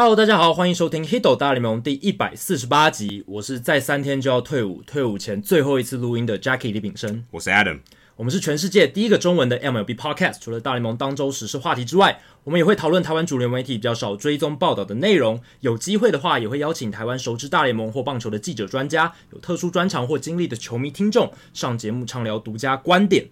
Hello，大家好，欢迎收听《Hito 大联盟》第一百四十八集。我是在三天就要退伍，退伍前最后一次录音的 Jackie 李炳生。我是 Adam，我们是全世界第一个中文的 MLB Podcast。除了大联盟当周时事话题之外，我们也会讨论台湾主流媒体比较少追踪报道的内容。有机会的话，也会邀请台湾熟知大联盟或棒球的记者、专家，有特殊专长或经历的球迷听众上节目畅聊独家观点。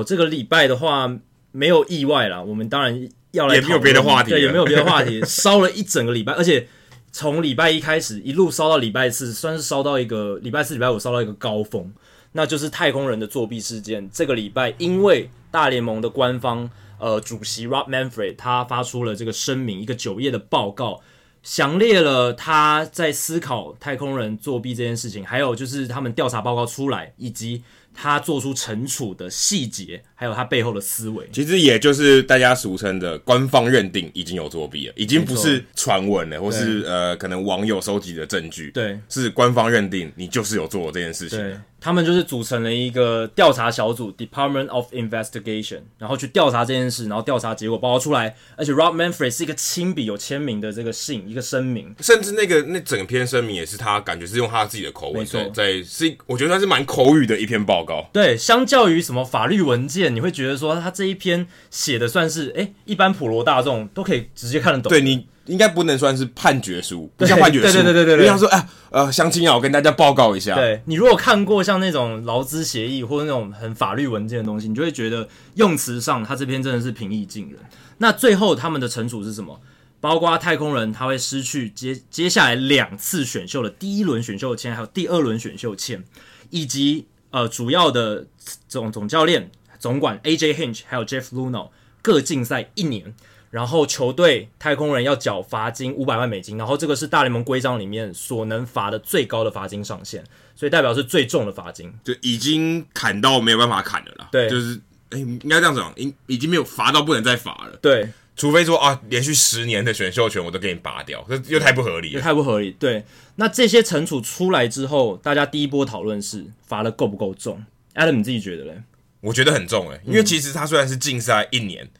好，这个礼拜的话没有意外啦，我们当然要来，也没有别的话题，对，也没有别的话题，烧了一整个礼拜，而且从礼拜一开始一路烧到礼拜四，算是烧到一个礼拜四、礼拜五烧到一个高峰，那就是太空人的作弊事件。这个礼拜，因为大联盟的官方呃主席 Rob Manfred 他发出了这个声明，一个九页的报告，详列了他在思考太空人作弊这件事情，还有就是他们调查报告出来以及。他做出惩处的细节，还有他背后的思维，其实也就是大家俗称的官方认定已经有作弊了，已经不是传闻了，或是呃可能网友收集的证据，对，是官方认定你就是有做这件事情。对。他们就是组成了一个调查小组 （Department of Investigation），然后去调查这件事，然后调查结果报告出来。而且 Rob Manfred 是一个亲笔有签名的这个信，一个声明，甚至那个那整篇声明也是他感觉是用他自己的口吻在在是，我觉得他是蛮口语的一篇报告。对，相较于什么法律文件，你会觉得说他这一篇写的算是哎，一般普罗大众都可以直接看得懂。对你。应该不能算是判决书，不像判决书。对对对对对，对，像说，哎，呃，相亲啊，我跟大家报告一下。对，你如果看过像那种劳资协议或者那种很法律文件的东西，你就会觉得用词上，他这篇真的是平易近人。那最后他们的惩处是什么？包括太空人他会失去接接下来两次选秀的第一轮选秀签，还有第二轮选秀签，以及呃主要的总总教练、总管 AJ Hinch 还有 Jeff Luhnow 各禁赛一年。然后球队太空人要缴罚金五百万美金，然后这个是大联盟规章里面所能罚的最高的罚金上限，所以代表是最重的罚金，就已经砍到没有办法砍了啦。对，就是诶应该这样讲，已已经没有罚到不能再罚了。对，除非说啊，连续十年的选秀权我都给你拔掉，这又太不合理了，又太不合理。对，那这些惩处出来之后，大家第一波讨论是罚的够不够重？Adam 你自己觉得嘞？我觉得很重诶，因为其实他虽然是禁赛一年。嗯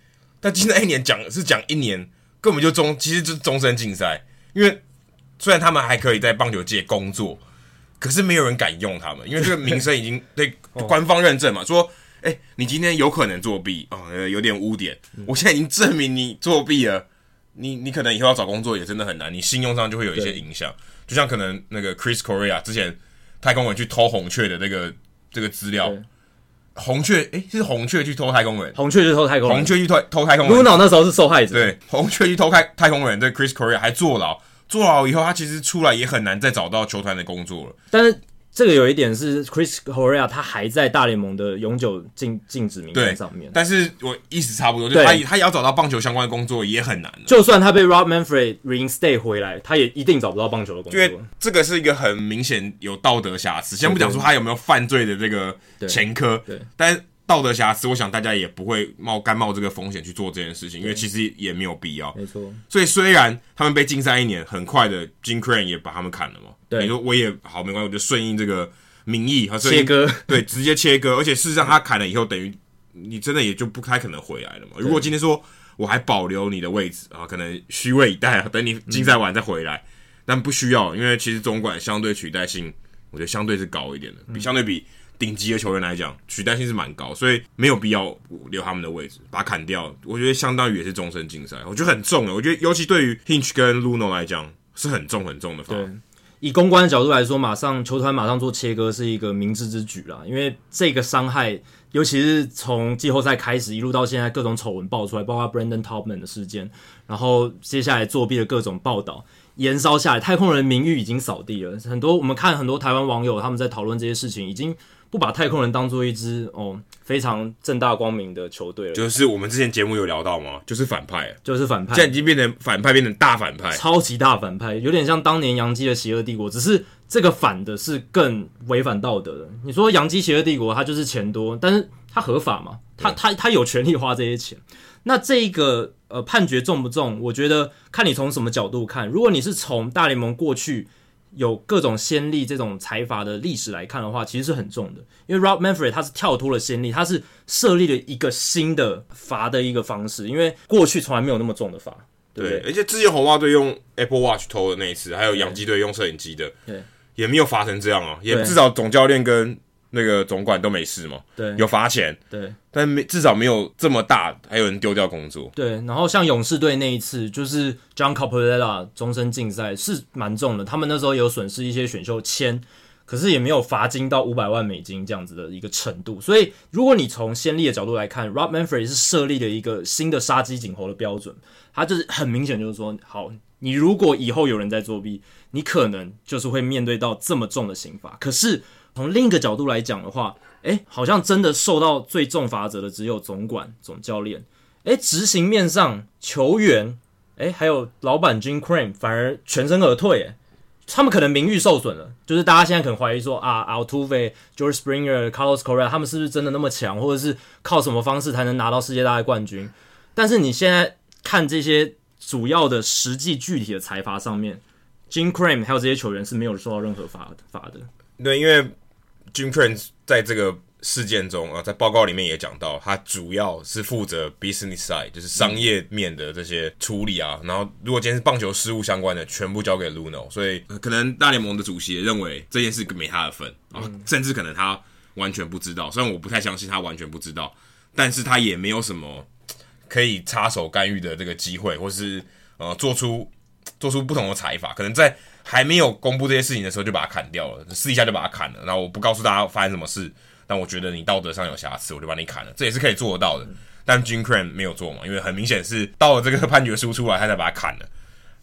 但禁赛一年讲是讲一年，根本就终，其实就是终身禁赛。因为虽然他们还可以在棒球界工作，可是没有人敢用他们，因为这个名声已经 被官方认证嘛。说，哎、欸，你今天有可能作弊哦，有点污点。我现在已经证明你作弊了，你你可能以后要找工作也真的很难，你信用上就会有一些影响。就像可能那个 Chris Correa 之前太空人去偷红雀的那个这个资料。红雀，诶、欸，是红雀去偷太空人，红雀去偷太空人，红雀去偷偷太空人。Luhnow 那时候是受害者，对，红雀去偷太太空人，对，Chris Correa 还坐牢，坐牢以后，他其实出来也很难再找到球团的工作了。但是这个有一点是，Chris Correa 他还在大联盟的永久禁禁止名单上面。但是我意思差不多，就他他也要找到棒球相关的工作也很难。就算他被 Rob Manfred reinstate 回来，他也一定找不到棒球的工作。因为这个是一个很明显有道德瑕疵。先不讲说他有没有犯罪的这个前科，对，对但是。道德瑕疵，我想大家也不会冒甘冒这个风险去做这件事情，因为其实也没有必要。没错。所以虽然他们被禁赛一年，很快的，Jim Crane 也把他们砍了嘛。对。你说我也好，没关系，我就顺应这个民意，和切割。对，直接切割。而且事实上，他砍了以后，等于你真的也就不太可能回来了嘛。如果今天说我还保留你的位置啊，可能虚位以待啊，等你禁赛完再回来，嗯、但不需要，因为其实总管相对取代性，我觉得相对是高一点的，比相对比。顶级的球员来讲，取代性是蛮高，所以没有必要留他们的位置，把它砍掉。我觉得相当于也是终身禁赛，我觉得很重的。我觉得尤其对于 Hinch 跟 Luhnow 来讲，是很重很重的罚。对，以公关的角度来说，马上球团马上做切割是一个明智之举啦，因为这个伤害，尤其是从季后赛开始一路到现在，各种丑闻爆出来，包括 Brandon Taubman 的事件，然后接下来作弊的各种报道。延烧下来，太空人名誉已经扫地了。很多我们看很多台湾网友他们在讨论这些事情，已经不把太空人当做一支哦非常正大光明的球队了。就是我们之前节目有聊到吗？就是反派，就是反派，现在已经变成反派，变成大反派，超级大反派，有点像当年杨基的邪恶帝国，只是这个反的是更违反道德的。你说杨基邪恶帝国，他就是钱多，但是他合法嘛？他他他有权利花这些钱。那这一个呃判决重不重？我觉得看你从什么角度看。如果你是从大联盟过去有各种先例这种财阀的历史来看的话，其实是很重的。因为 Rob Manfred 他是跳脱了先例，他是设立了一个新的罚的一个方式，因为过去从来没有那么重的罚。对，对，而且之前红袜队用 Apple Watch 偷的那一次，还有洋基队用摄影机的，对，也没有罚成这样啊，也至少总教练跟那个总管都没事嘛，对，有罚钱，对，但没至少没有这么大，还有人丢掉工作，对。然后像勇士队那一次，就是 John Coppolella 终身禁赛是蛮重的，他们那时候有损失一些选秀签，可是也没有罚金到五百万美金这样子的一个程度。所以如果你从先例的角度来看，Rob Manfred 是设立了一个新的杀鸡儆猴的标准，他就是很明显就是说，好，你如果以后有人在作弊，你可能就是会面对到这么重的刑罚。可是从另一个角度来讲的话，诶，好像真的受到最重罚则的只有总管、总教练。诶，执行面上球员，诶，还有老板 Jim Crane 反而全身而退，诶，他们可能名誉受损了。就是大家现在可能怀疑说啊，Altuve、George Springer、Carlos Correa 他们是不是真的那么强，或者是靠什么方式才能拿到世界大赛冠军？但是你现在看这些主要的实际具体的财罚上面，Jim Crane 还有这些球员是没有受到任何罚罚的。对，因为 Jim Crane 在这个事件中啊，在报告里面也讲到，他主要是负责 business side，就是商业面的这些处理啊。然后，如果今天是棒球事务相关的，全部交给 Luhnow，所以可能大联盟的主席也认为这件事没他的份啊，甚至可能他完全不知道。虽然我不太相信他完全不知道，但是他也没有什么可以插手干预的这个机会，或是呃做出做出不同的裁罚，可能在。还没有公布这些事情的时候就把它砍掉了，试一下就把它砍了。然后我不告诉大家发生什么事，但我觉得你道德上有瑕疵，我就把你砍了，这也是可以做得到的。但 Jim Crane 没有做嘛，因为很明显是到了这个判决书出来，他才把它砍了。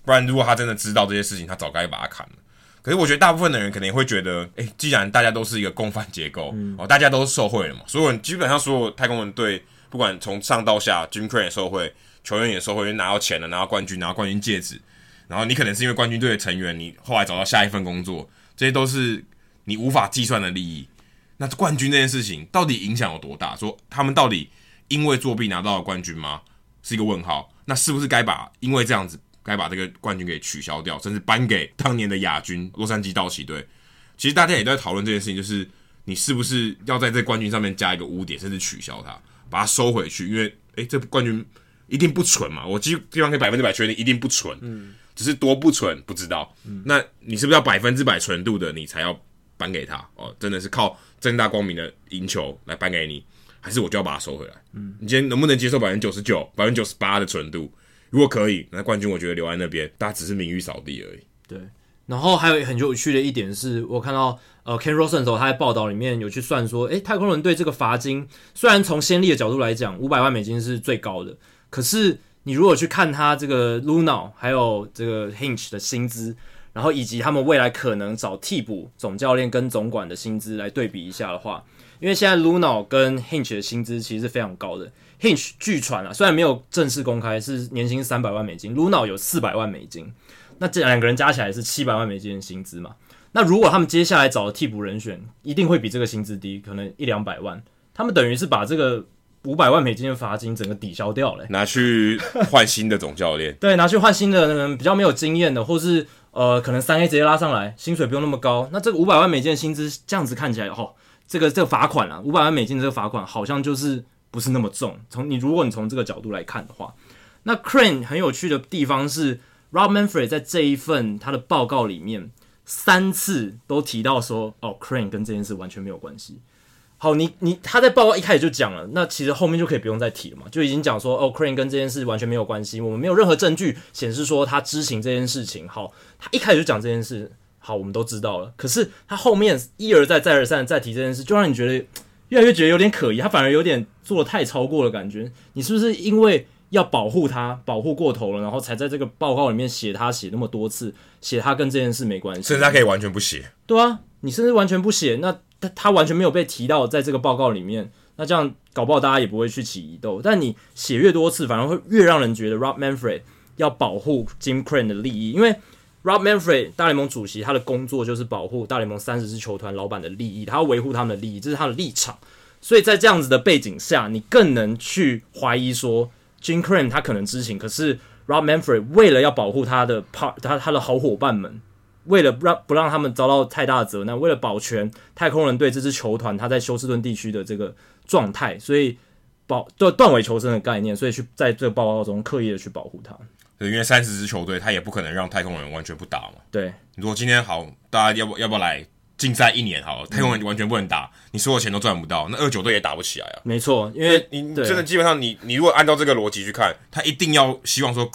不然如果他真的知道这些事情，他早该把它砍了。可是我觉得大部分的人可能会觉得，诶，既然大家都是一个共犯结构，嗯哦，大家都是受贿了嘛，所有人基本上所有太空人队，不管从上到下，Jim Crane 也受贿，球员也受贿，因为拿到钱了，拿到冠军，拿到冠军戒指。然后你可能是因为冠军队的成员，你后来找到下一份工作，这些都是你无法计算的利益。那冠军这件事情到底影响有多大？说他们到底因为作弊拿到了冠军吗？是一个问号。那是不是该把因为这样子该把这个冠军给取消掉，甚至颁给当年的亚军洛杉矶道奇队？其实大家也都在讨论这件事情，就是你是不是要在这冠军上面加一个污点，甚至取消它，把它收回去？因为诶，这冠军一定不纯嘛，我基基本上可以百分之百确定一定不纯。嗯。只是多不纯不知道，嗯、那你是不是要百分之百纯度的，你才要颁给他哦？真的是靠正大光明的赢球来颁给你，还是我就要把它收回来？嗯，你今天能不能接受百分之九十九、百分之九十八的纯度？如果可以，那冠军我觉得留在那边，大家只是名誉扫地而已。对，然后还有很有趣的一点是，我看到呃，Ken Rosenthal 他在报道里面有去算说，诶，太空人队这个罚金虽然从先例的角度来讲，五百万美金是最高的，可是。你如果去看他这个 Luno，还有这个 Hinch 的薪资，然后以及他们未来可能找替补总教练跟总管的薪资来对比一下的话，因为现在 Luno 跟 Hinch 的薪资其实是非常高的。Hinch 据传啊，虽然没有正式公开，是年薪三百万美金，Luna 有四百万美金，那这两个人加起来是七百万美金的薪资嘛？那如果他们接下来找的替补人选，一定会比这个薪资低，可能一两百万，他们等于是把这个。五百万美金的罚金整个抵消掉了，拿去换新的总教练。对，拿去换新的那个比较没有经验的，或是呃，可能三 A 直接拉上来，薪水不用那么高。那这个五百万美金的薪资，这样子看起来，哦，这个这个罚款啊，五百万美金的这个罚款好像就是不是那么重。从你如果你从这个角度来看的话，那 Crane 很有趣的地方是，Rob Manfred 在这一份他的报告里面三次都提到说，哦，Crane 跟这件事完全没有关系。好，你你他在报告一开始就讲了，那其实后面就可以不用再提了嘛，就已经讲说哦，Crane 跟这件事完全没有关系，我们没有任何证据显示说他知情这件事情。好，他一开始就讲这件事，好，我们都知道了。可是他后面一而再再而三再提这件事，就让你觉得越来越觉得有点可疑，他反而有点做的太超过了感觉。你是不是因为要保护他，保护过头了，然后才在这个报告里面写他写那么多次，写他跟这件事没关系，甚至他可以完全不写。对啊，你甚至完全不写那。他他完全没有被提到在这个报告里面，那这样搞不好大家也不会去起疑窦。但你写越多次，反而会越让人觉得 Rob Manfred 要保护 Jim Crane 的利益，因为 Rob Manfred 大联盟主席他的工作就是保护大联盟三十支球团老板的利益，他要维护他们的利益，这是他的立场。所以在这样子的背景下，你更能去怀疑说 Jim Crane 他可能知情，可是 Rob Manfred 为了要保护他的 part 他他的好伙伴们。为了不让不让他们遭到太大的责难，为了保全太空人队这支球团他在休斯顿地区的这个状态，所以保断断尾求生的概念，所以去在这个报告中刻意的去保护他。对，因为三十支球队他也不可能让太空人完全不打嘛。对，你说今天好，大家要不要不要来？竞赛一年好了，太空人完全不能打，嗯、你所有钱都赚不到，那二九队也打不起来啊。没错，因为你真的基本上你你如果按照这个逻辑去看，他一定要希望说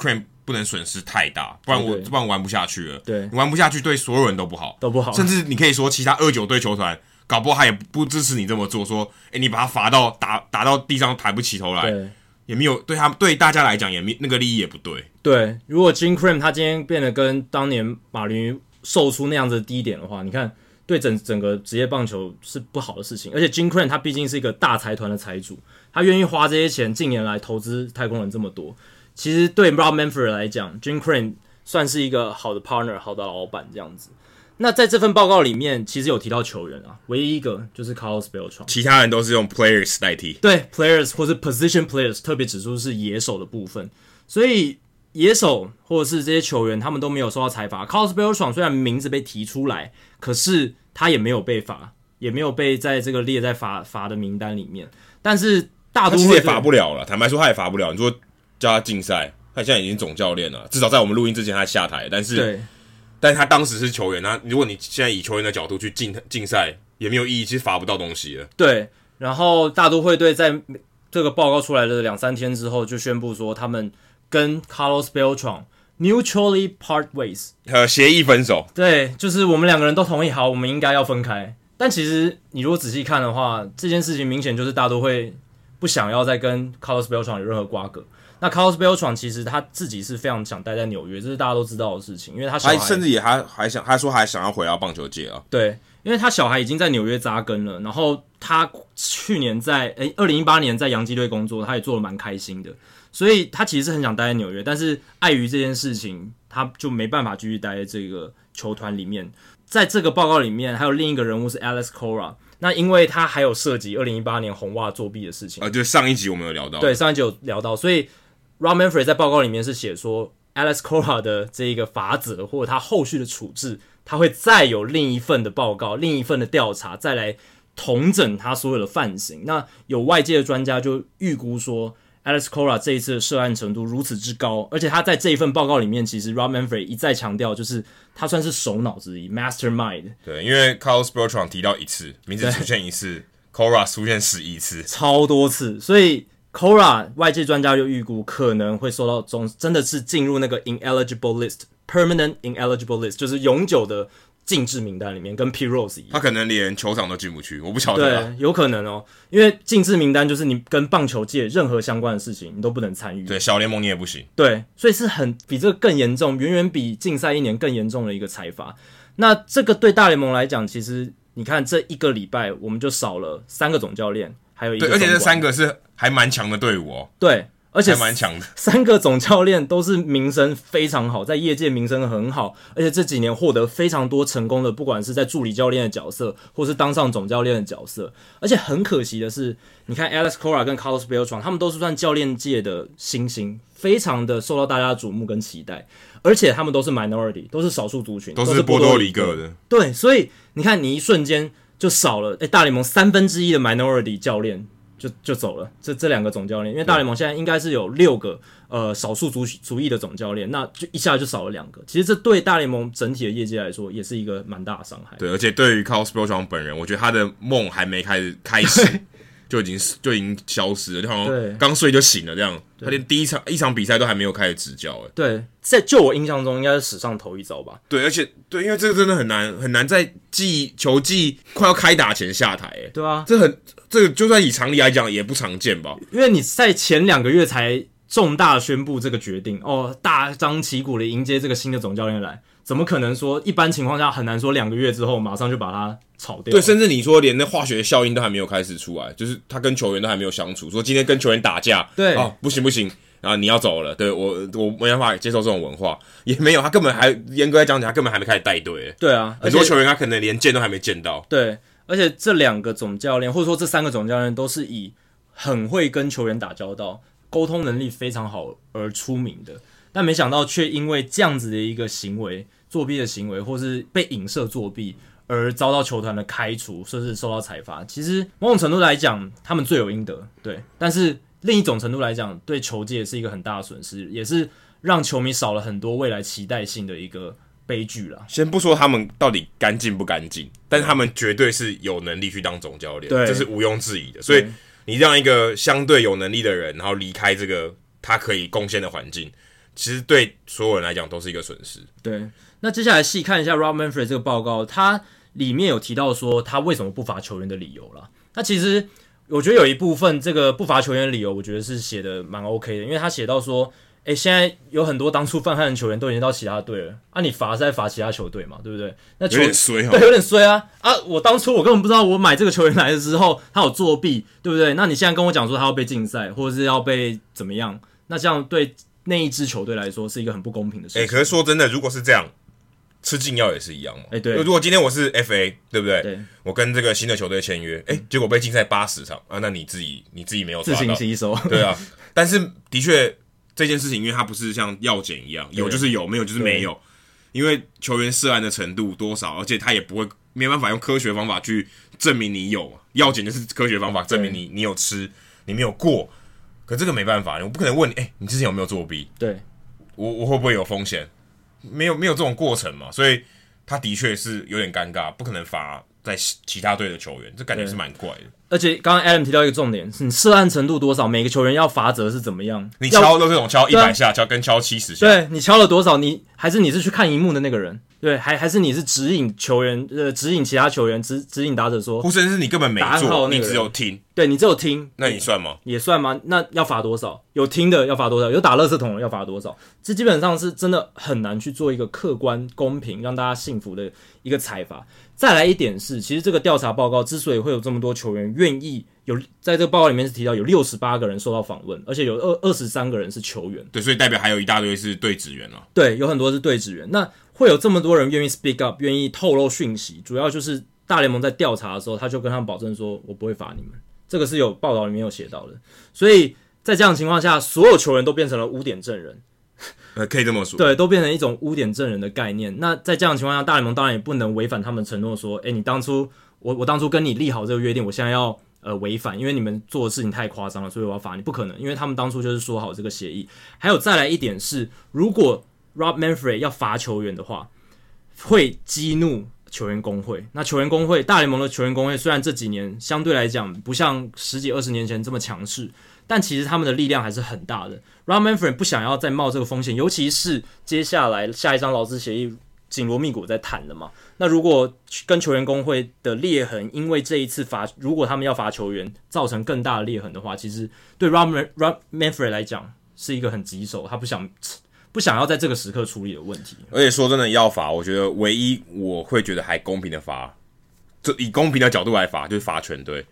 不能损失太大，不然我不然玩不下去了。对，你玩不下去对所有人都不好，都不好。甚至你可以说其他二九队球团搞不好他也不支持你这么做，说哎、欸、你把他罚到打打到地上抬不起头来，对也没有对他对大家来讲也没那个利益也不对。对，如果 Jim Cream 他今天变得跟当年马林售出那样子的低点的话，你看。对整整个职业棒球是不好的事情，而且 Jim Crane 他毕竟是一个大财团的财主，他愿意花这些钱，近年来投资太空人这么多，其实对 Rob Manfred 来讲，Jim Crane 算是一个好的 partner，好的老板这样子。那在这份报告里面，其实有提到球员啊，唯一一个就是 Carlos Beltran，其他人都是用 players 代替，对 players 或是 position players，特别指出是野手的部分，所以。野手或者是这些球员，他们都没有受到裁罚。Carlos Beltran 虽然名字被提出来，可是他也没有被罚，也没有被在这个列在罚罚的名单里面。但是大都会也罚不了了。坦白说，他也罚不了。你说叫他禁赛，他现在已经总教练了，至少在我们录音之前他下台。但是，对，但是他当时是球员，那如果你现在以球员的角度去禁禁赛，也没有意义，其实罚不到东西了。对。然后大都会队在这个报告出来的两三天之后，就宣布说他们。跟 Carlos Beltran mutually part ways，呃协议分手。对，就是我们两个人都同意，好，我们应该要分开。但其实你如果仔细看的话，这件事情明显就是大都会不想要再跟 Carlos Beltran 有任何瓜葛。那 Carlos Beltran 其实他自己是非常想待在纽约，这是大家都知道的事情，因为他小孩甚至也还还想，他说还想要回到棒球界啊。对，因为他小孩已经在纽约扎根了，然后他去年在诶二零一八年在洋基队工作，他也做的蛮开心的。所以他其实是很想待在纽约，但是碍于这件事情，他就没办法继续待在这个球团里面。在这个报告里面，还有另一个人物是 Alex Cora，那因为他还有涉及二零一八年红袜作弊的事情。啊，就上一集我们有聊到，对，上一集有聊到，所以 Rob Manfred 在报告里面是写说 Alex Cora 的这一个法则或者他后续的处置，他会再有另一份的报告、另一份的调查，再来统整他所有的犯行。那有外界的专家就预估说。Alex Cora 这一次的涉案程度如此之高，而且他在这一份报告里面，其实 Rob Manfred 一再强调，就是他算是首脑之一，Mastermind。对，因为 Carlos Beltran 提到一次，名字出现一次，Cora 出现十一次，超多次，所以 Cora 外界专家就预估可能会受到中，真的是进入那个 ineligible list，permanent ineligible list，就是永久的。禁制名单里面跟 Pete Rose 一样，他可能连球场都进不去，我不晓得。对，有可能哦，因为禁制名单就是你跟棒球界任何相关的事情，你都不能参与。对，小联盟你也不行。对，所以是很比这个更严重，远远比禁赛一年更严重的一个裁罚。那这个对大联盟来讲，其实你看这一个礼拜，我们就少了三个总教练，还有一个，对，而且这三个是还蛮强的队伍哦。对。而且蛮强的，三个总教练都是名声非常好，在业界名声很好，而且这几年获得非常多成功的，不管是在助理教练的角色，或是当上总教练的角色。而且很可惜的是，你看 Alex Cora 跟 Carlos Beltran，他们都是算教练界的新星，非常的受到大家的瞩目跟期待。而且他们都是 minority，都是少数族群，都是波多黎各的。对，所以你看，你一瞬间就少了，诶，大联盟三分之一的 minority 教练。就就走了，这这两个总教练，因为大联盟现在应该是有六个呃少数族族裔的总教练，那就一下就少了两个。其实这对大联盟整体的业界来说，也是一个蛮大的伤害。对，而且对于 Carlos Beltran 本人，我觉得他的梦还没开始开始。就已经就已经消失了，就好像刚睡就醒了这样。他连第一场一场比赛都还没有开始执教，哎，对，在就我印象中，应该是史上头一遭吧。对，而且对，因为这个真的很难很难在季球季快要开打前下台，哎，对啊，这很这个就算以常理来讲也不常见吧。因为你在前两个月才重大宣布这个决定，哦，大张旗鼓的迎接这个新的总教练来。怎么可能说？一般情况下很难说两个月之后马上就把他炒掉。对，甚至你说连那化学效应都还没有开始出来，就是他跟球员都还没有相处。说今天跟球员打架，对哦，不行不行，然后你要走了。对我我没办法接受这种文化，也没有，他根本还严格来讲，他根本还没开始带队。对啊，很多球员他可能连见都还没见到。对，而且这两个总教练或者说这三个总教练都是以很会跟球员打交道、沟通能力非常好而出名的，但没想到却因为这样子的一个行为。作弊的行为，或是被影射作弊而遭到球团的开除，甚至受到裁罚。其实某种程度来讲，他们罪有应得，对。但是另一种程度来讲，对球界是一个很大的损失，也是让球迷少了很多未来期待性的一个悲剧了。先不说他们到底干净不干净，但是他们绝对是有能力去当总教练，这是毋庸置疑的。所以你让一个相对有能力的人，然后离开这个他可以贡献的环境。其实对所有人来讲都是一个损失。对，那接下来细看一下 Rob Manfred 这个报告，他里面有提到说他为什么不罚球员的理由了。那其实我觉得有一部分这个不罚球员的理由，我觉得是写的蛮 OK 的，因为他写到说，诶，现在有很多当初犯案的球员都已经到其他队了，啊，你罚是在罚其他球队嘛，对不对？那球有点衰，对，有点衰啊啊！我当初我根本不知道我买这个球员来的时候他有作弊，对不对？那你现在跟我讲说他要被禁赛，或者是要被怎么样？那这样对。那一支球队来说是一个很不公平的事情。哎、欸，可是说真的，如果是这样，吃禁药也是一样嘛。哎、欸，对。如果今天我是 FA，对不对？对。我跟这个新的球队签约，哎、欸，结果被禁赛八十场啊，那你自己你自己没有自行吸收。对啊。但是的确这件事情，因为它不是像药检一样，有就是有，没有就是没有。因为球员涉案的程度多少，而且他也不会没办法用科学方法去证明你有。药检就是科学方法证明你你有吃，你没有过。可这个没办法，我不可能问你，哎、欸，你之前有没有作弊？对，我我会不会有风险？没有没有这种过程嘛，所以他的确是有点尴尬，不可能罚在其他队的球员，这感觉是蛮怪的。而且刚刚 Adam 提到一个重点，是你涉案程度多少，每个球员要罚则是怎么样？你敲都是这种敲一百下，敲跟敲七十下，对，你敲了多少？你还是你是去看荧幕的那个人？对，还还是你是指引球员，呃，指引其他球员，指指引打者说，或者是你根本没做，你只有听，对，你只有听，那你算吗？也算吗？那要罚多少？有听的要罚多少？有打垃圾桶的要罚多少？这基本上是真的很难去做一个客观、公平、让大家信服的一个裁罚。再来一点是，其实这个调查报告之所以会有这么多球员愿意有，在这个报告里面是提到有六十八个人受到访问，而且有二二十三个人是球员，对，所以代表还有一大堆是对职员了。对，有很多是对职员。那会有这么多人愿意 speak up，愿意透露讯息，主要就是大联盟在调查的时候，他就跟他们保证说：“我不会罚你们。”这个是有报道里面有写到的。所以在这样的情况下，所有球员都变成了污点证人，呃，可以这么说，对，都变成一种污点证人的概念。那在这样的情况下，大联盟当然也不能违反他们承诺，说：“诶，你当初我我当初跟你立好这个约定，我现在要呃违反，因为你们做的事情太夸张了，所以我要罚你。”不可能，因为他们当初就是说好这个协议。还有再来一点是，如果 Rob Manfred 要罚球员的话，会激怒球员工会。那球员工会，大联盟的球员工会，虽然这几年相对来讲不像十几二十年前这么强势，但其实他们的力量还是很大的。Rob Manfred 不想要再冒这个风险，尤其是接下来下一张劳资协议紧锣密鼓在谈的嘛。那如果跟球员工会的裂痕，因为这一次罚，如果他们要罚球员，造成更大的裂痕的话，其实对 Rob Rob Manfred 来讲是一个很棘手，他不想。不想要在这个时刻处理的问题，而且说真的，要罚，我觉得唯一我会觉得还公平的罚，就以公平的角度来罚，就是罚全队，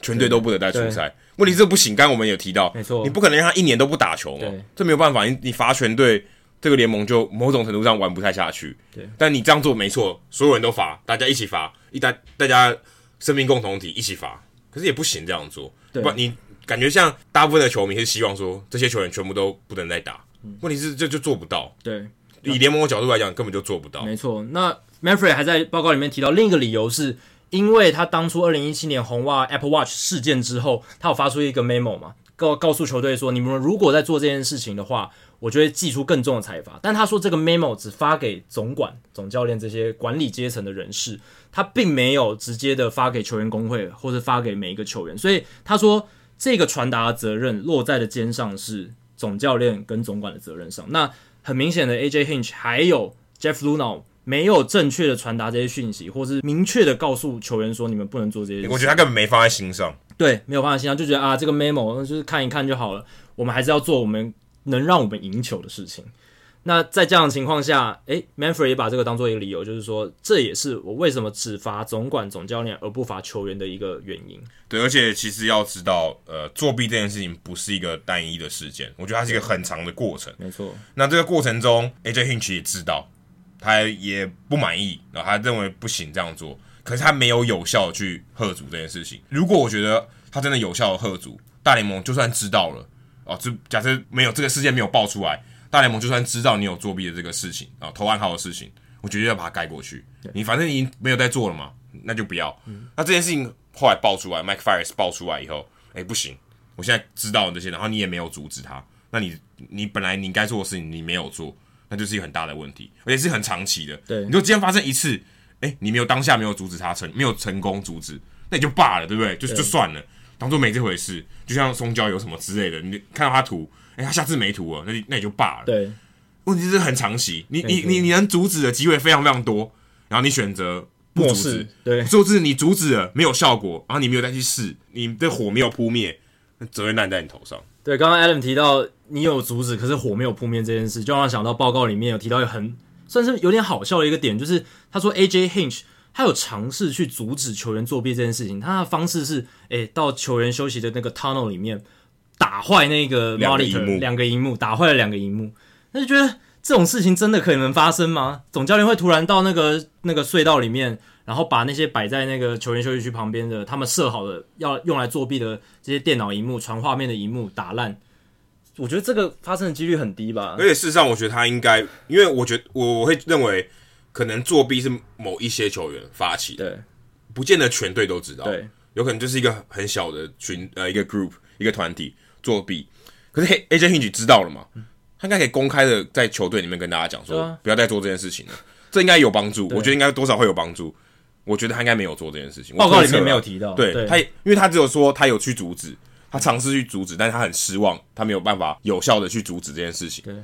全队都不得再出赛。问题是这不行，刚刚我们有提到，没错，你不可能让他一年都不打球嘛，这没有办法，你你罚全队，这个联盟就某种程度上玩不太下去。对，但你这样做没错，所有人都罚，大家一起罚，一大大家生命共同体一起罚，可是也不行这样做，对。吧？你感觉像大部分的球迷是希望说，这些球员全部都不能再打。问题是这就做不到，对，以联盟的角度来讲，根本就做不到。没错，那 Manfred 还在报告里面提到另一个理由是，因为他当初二零一七年红袜 Apple Watch 事件之后，他有发出一个 memo 嘛，告告诉球队说，你们如果在做这件事情的话，我就会寄出更重的裁罚。但他说这个 memo 只发给总管、总教练这些管理阶层的人士，他并没有直接的发给球员工会或者发给每一个球员，所以他说这个传达的责任落在的肩上是。总教练跟总管的责任上，那很明显的，AJ Hinch 还有 Jeff Luhnow 没有正确的传达这些讯息，或是明确的告诉球员说你们不能做这些事。我觉得他根本没放在心上。对，没有放在心上，就觉得啊，这个 memo 就是看一看就好了。我们还是要做我们能让我们赢球的事情。那在这样的情况下，诶 Manfred 也把这个当做一个理由，就是说这也是我为什么只罚总管总教练而不罚球员的一个原因。对，而且其实要知道，呃，作弊这件事情不是一个单一的事件，我觉得它是一个很长的过程。没错。那这个过程中，AJ Hinch 也知道，他也不满意，然后他认为不行这样做，可是他没有有效的去喝阻这件事情。如果我觉得他真的有效的吓阻，大联盟就算知道了，哦，就假设没有这个事件没有爆出来。大联盟就算知道你有作弊的这个事情啊，投暗号的事情，我绝对要把它盖过去。你反正已经没有在做了嘛，那就不要。那这件事情后来爆出来，Mike Fiers 爆出来以后，哎，不行，我现在知道这些，然后你也没有阻止他，那你你本来你该做的事情你没有做，那就是一个很大的问题，而且是很长期的。对，你说今天发生一次，哎，你没有当下没有阻止他成没有成功阻止，那也就罢了，对不对？就就算了，当做没这回事。就像松焦有什么之类的，你看到他涂，哎，他下次没涂了，那那也就罢了。对，问题是很长期，你你你你能阻止的机会非常非常多，然后你选择不阻止，对，就是你阻止了没有效果，然后你没有再去试，你的火没有扑灭，那责任烂在你头上。对，刚刚 Adam 提到你有阻止，可是火没有扑灭这件事，就让我想到报告里面有提到一个很算是有点好笑的一个点，就是他说 AJ Hinch 他有尝试去阻止球员作弊这件事情，他的方式是，诶，到球员休息的那个 tunnel 里面打坏那个 monitor 两个荧幕，打坏了两个荧幕，那就觉得这种事情真的可能发生吗？总教练会突然到那个那个隧道里面？然后把那些摆在那个球员休息区旁边的，他们设好的要用来作弊的这些电脑荧幕、传画面的荧幕打烂，我觉得这个发生的几率很低吧。而且事实上，我觉得他应该，因为我觉得我我会认为，可能作弊是某一些球员发起的，对，不见得全队都知道，对，有可能就是一个很小的群呃一个 group 一个团体作弊，可是 AJ Hinch 知道了嘛，他应该可以公开的在球队里面跟大家讲说，啊、不要再做这件事情了，这应该有帮助，我觉得应该多少会有帮助。我觉得他应该没有做这件事情，报告里面没有提到。对，对他，因为他只有说他有去阻止，他尝试去阻止，但是他很失望，他没有办法有效的去阻止这件事情。对，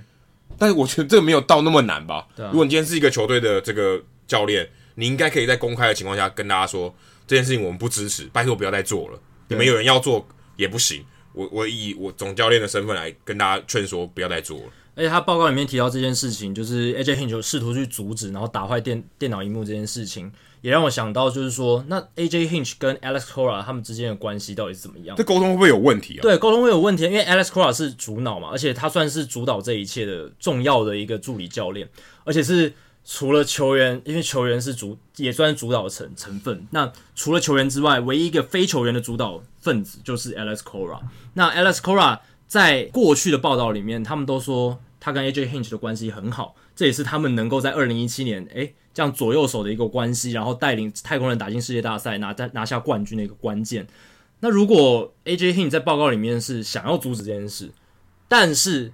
但是我觉得这个没有到那么难吧？啊。如果你今天是一个球队的这个教练，你应该可以在公开的情况下跟大家说这件事情我们不支持，拜托不要再做了。你们有人要做也不行，我我以我总教练的身份来跟大家劝说不要再做了。而且他报告里面提到这件事情，就是 AJ Hinch 试图去阻止，然后打坏电电脑荧幕这件事情，也让我想到，就是说，那 AJ Hinch 跟 Alex Cora 他们之间的关系到底是怎么样？这沟通会不会有问题啊？对，沟通会有问题，因为 Alex Cora 是主脑嘛，而且他算是主导这一切的重要的一个助理教练，而且是除了球员，因为球员是主，也算是主导成成分。那除了球员之外，唯一一个非球员的主导分子就是 Alex Cora。那 Alex Cora 在过去的报道里面，他们都说。他跟 AJ Hinch 的关系很好，这也是他们能够在二零一七年，诶，这样左右手的一个关系，然后带领太空人打进世界大赛，拿在拿下冠军的一个关键。那如果 AJ Hinch 在报告里面是想要阻止这件事，但是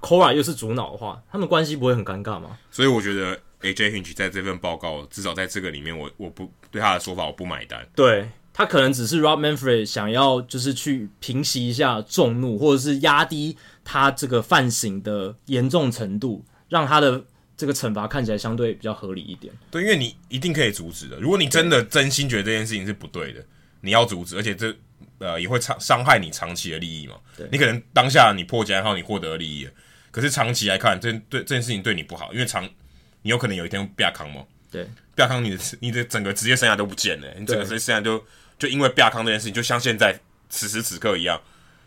Cora 又是主脑的话，他们关系不会很尴尬吗？所以我觉得 AJ Hinch 在这份报告，至少在这个里面我，我我不对他的说法我不买单。对。他可能只是 Rob Manfred 想要就是去平息一下众怒，或者是压低他这个犯行的严重程度，让他的这个惩罚看起来相对比较合理一点。对，因为你一定可以阻止的。如果你真的真心觉得这件事情是不对的，你要阻止，而且这呃也会伤伤害你长期的利益嘛。你可能当下你破解后你获得利益，可是长期来看，这对这件事情对你不好，因为长你有可能有一天会变康嘛。对，变康你的你的整个职业生涯都不见了，你整个职业生涯就。就因为亚康这件事情，就像现在此时此刻一样，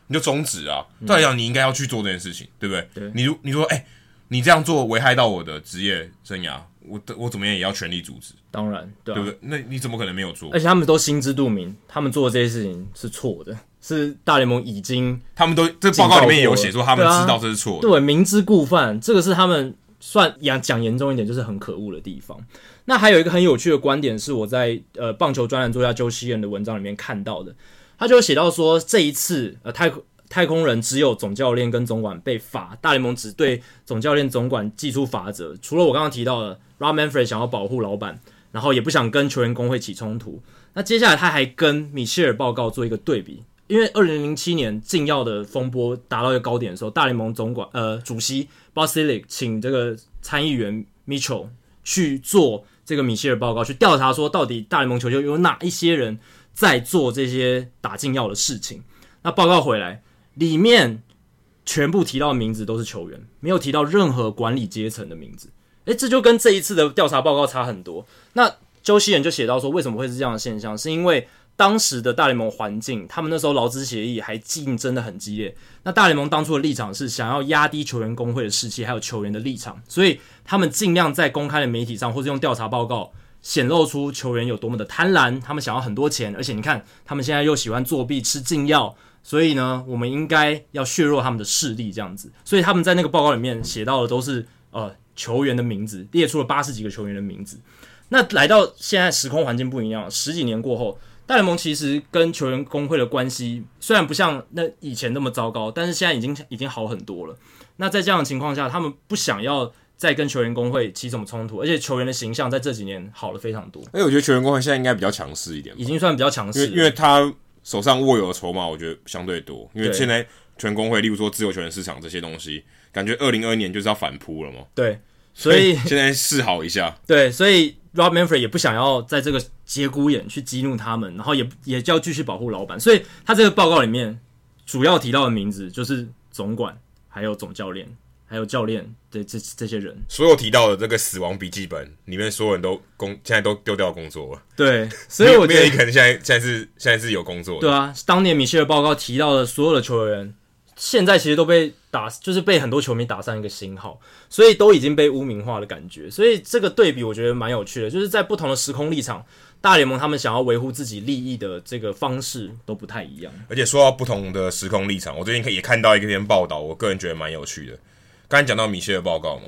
你就终止啊！照理讲，你应该要去做这件事情，对不对？对。你如你说，哎、欸，你这样做危害到我的职业生涯，我我怎么样也要全力阻止。当然，对、啊，对不对？那你怎么可能没有做？而且他们都心知肚明，他们做的这些事情是错的，是大联盟已经，他们都这报告里面也有写说，他们知道这是错的，对、啊，对，明知故犯，这个是他们算讲讲严重一点，就是很可恶的地方。那还有一个很有趣的观点是我在呃棒球专栏作家 Joe Sheehan 的文章里面看到的，他就写到说，这一次呃太太空人只有总教练跟总管被罚，大联盟只对总教练总管祭出罚则，除了我刚刚提到的 Rob Manfred 想要保护老板，然后也不想跟球员工会起冲突。那接下来他还跟米切尔报告做一个对比，因为二零零七年禁药的风波达到一个高点的时候，大联盟总管呃主席 Bosilic 请这个参议员 Mitchell 去做。这个米歇尔报告去调查说，到底大联盟球球有哪一些人在做这些打禁药的事情？那报告回来，里面全部提到的名字都是球员，没有提到任何管理阶层的名字。诶，这就跟这一次的调查报告差很多。那周希人就写到说，为什么会是这样的现象？是因为当时的大联盟环境，他们那时候劳资协议还竞争得很激烈。那大联盟当初的立场是想要压低球员工会的士气，还有球员的立场，所以他们尽量在公开的媒体上，或是用调查报告显露出球员有多么的贪婪，他们想要很多钱，而且你看他们现在又喜欢作弊、吃禁药，所以呢，我们应该要削弱他们的势力，这样子。所以他们在那个报告里面写到的都是呃球员的名字，列出了八十几个球员的名字。那来到现在时空环境不一样，十几年过后，大联盟其实跟球员工会的关系虽然不像那以前那么糟糕，但是现在已经已经好很多了。那在这样的情况下，他们不想要再跟球员工会起什么冲突，而且球员的形象在这几年好了非常多。哎，我觉得球员工会现在应该比较强势一点，已经算比较强势，因为因为他手上握有的筹码，我觉得相对多。因为现在球员工会，例如说自由球员市场这些东西，感觉二零二一年就是要反扑了嘛。对，所以 现在示好一下。对，所以 Rob Manfred 也不想要在这个节骨眼去激怒他们，然后也也就要继续保护老板。所以他这个报告里面主要提到的名字就是总管，还有总教练。还有教练的这这些人，所有提到的这个死亡笔记本里面，所有人都工现在都丢掉工作了。对，所以我觉得可能现在现在是现在是有工作的。对啊，当年米歇尔报告提到的所有的球员，现在其实都被打，就是被很多球迷打上一个星号，所以都已经被污名化的感觉。所以这个对比我觉得蛮有趣的，就是在不同的时空立场，大联盟他们想要维护自己利益的这个方式都不太一样。而且说到不同的时空立场，我最近也看到一篇报道，我个人觉得蛮有趣的。刚才讲到米歇尔报告嘛，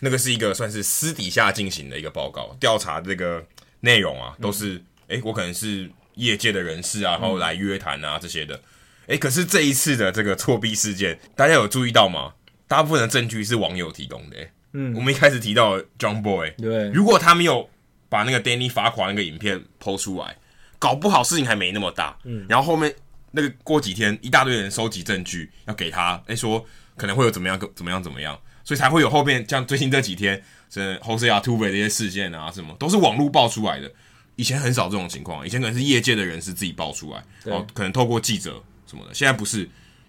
那个是一个算是私底下进行的一个报告，调查这个内容啊，都是哎、嗯欸，我可能是业界的人士啊，然后来约谈啊这些的，哎、欸，可是这一次的这个错币事件，大家有注意到吗？大部分的证据是网友提供的、欸，嗯，我们一开始提到 John Boy，对，如果他没有把那个 Danny 罚款那个影片 PO 出来，搞不好事情还没那么大，嗯，然后后面那个过几天，一大堆人收集证据要给他，哎、欸、说。可能会有怎么样，怎么样，怎么样，所以才会有后面像最近这几天，这 Jose Altuve 的一些事件啊，什么都是网络爆出来的。以前很少这种情况，以前可能是业界的人士自己爆出来，哦，可能透过记者什么的。现在不是，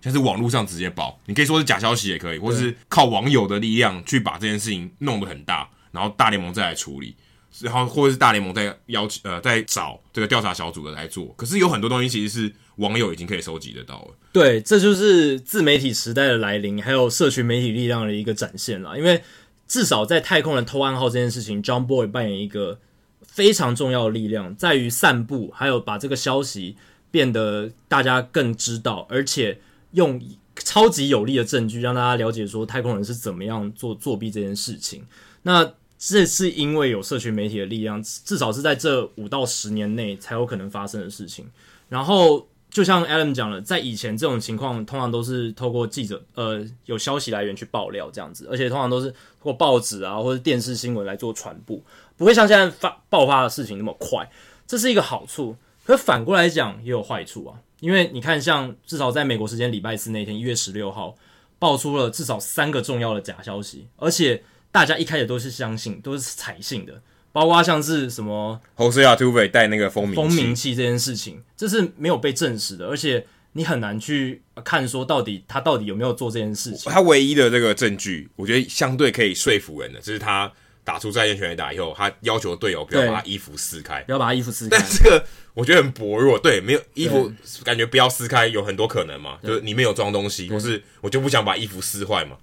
现在是网络上直接爆，你可以说是假消息也可以，或者是靠网友的力量去把这件事情弄得很大，然后大联盟再来处理，然后或者是大联盟在邀请呃在找这个调查小组的来做。可是有很多东西其实是。网友已经可以收集得到了。对，这就是自媒体时代的来临，还有社群媒体力量的一个展现了。因为至少在太空人偷暗号这件事情，John Boy 扮演一个非常重要的力量，在于散布，还有把这个消息变得大家更知道，而且用超级有力的证据让大家了解说太空人是怎么样做作弊这件事情。那这是因为有社群媒体的力量，至少是在这五到十年内才有可能发生的事情。然后。就像 Adam 讲了，在以前这种情况通常都是透过记者，呃，有消息来源去爆料这样子，而且通常都是透过报纸啊或者电视新闻来做传播，不会像现在发爆发的事情那么快。这是一个好处，可反过来讲也有坏处啊。因为你看，像至少在美国时间礼拜四那天，一月十六号，爆出了至少三个重要的假消息，而且大家一开始都是相信，都是采信的。包括像是什么，Jose Altuve 带那个蜂蜜蜂鸣器这件事情，这是没有被证实的，而且你很难去看说到底他到底有没有做这件事情。他唯一的这个证据，我觉得相对可以说服人的，就是他打出再见全垒打以后，他要求队友不要把他衣服撕开，不要把他衣服撕开。但这个我觉得很薄弱，对，没有衣服感觉不要撕开有很多可能嘛，就是里面有装东西，或是我就不想把衣服撕坏嘛，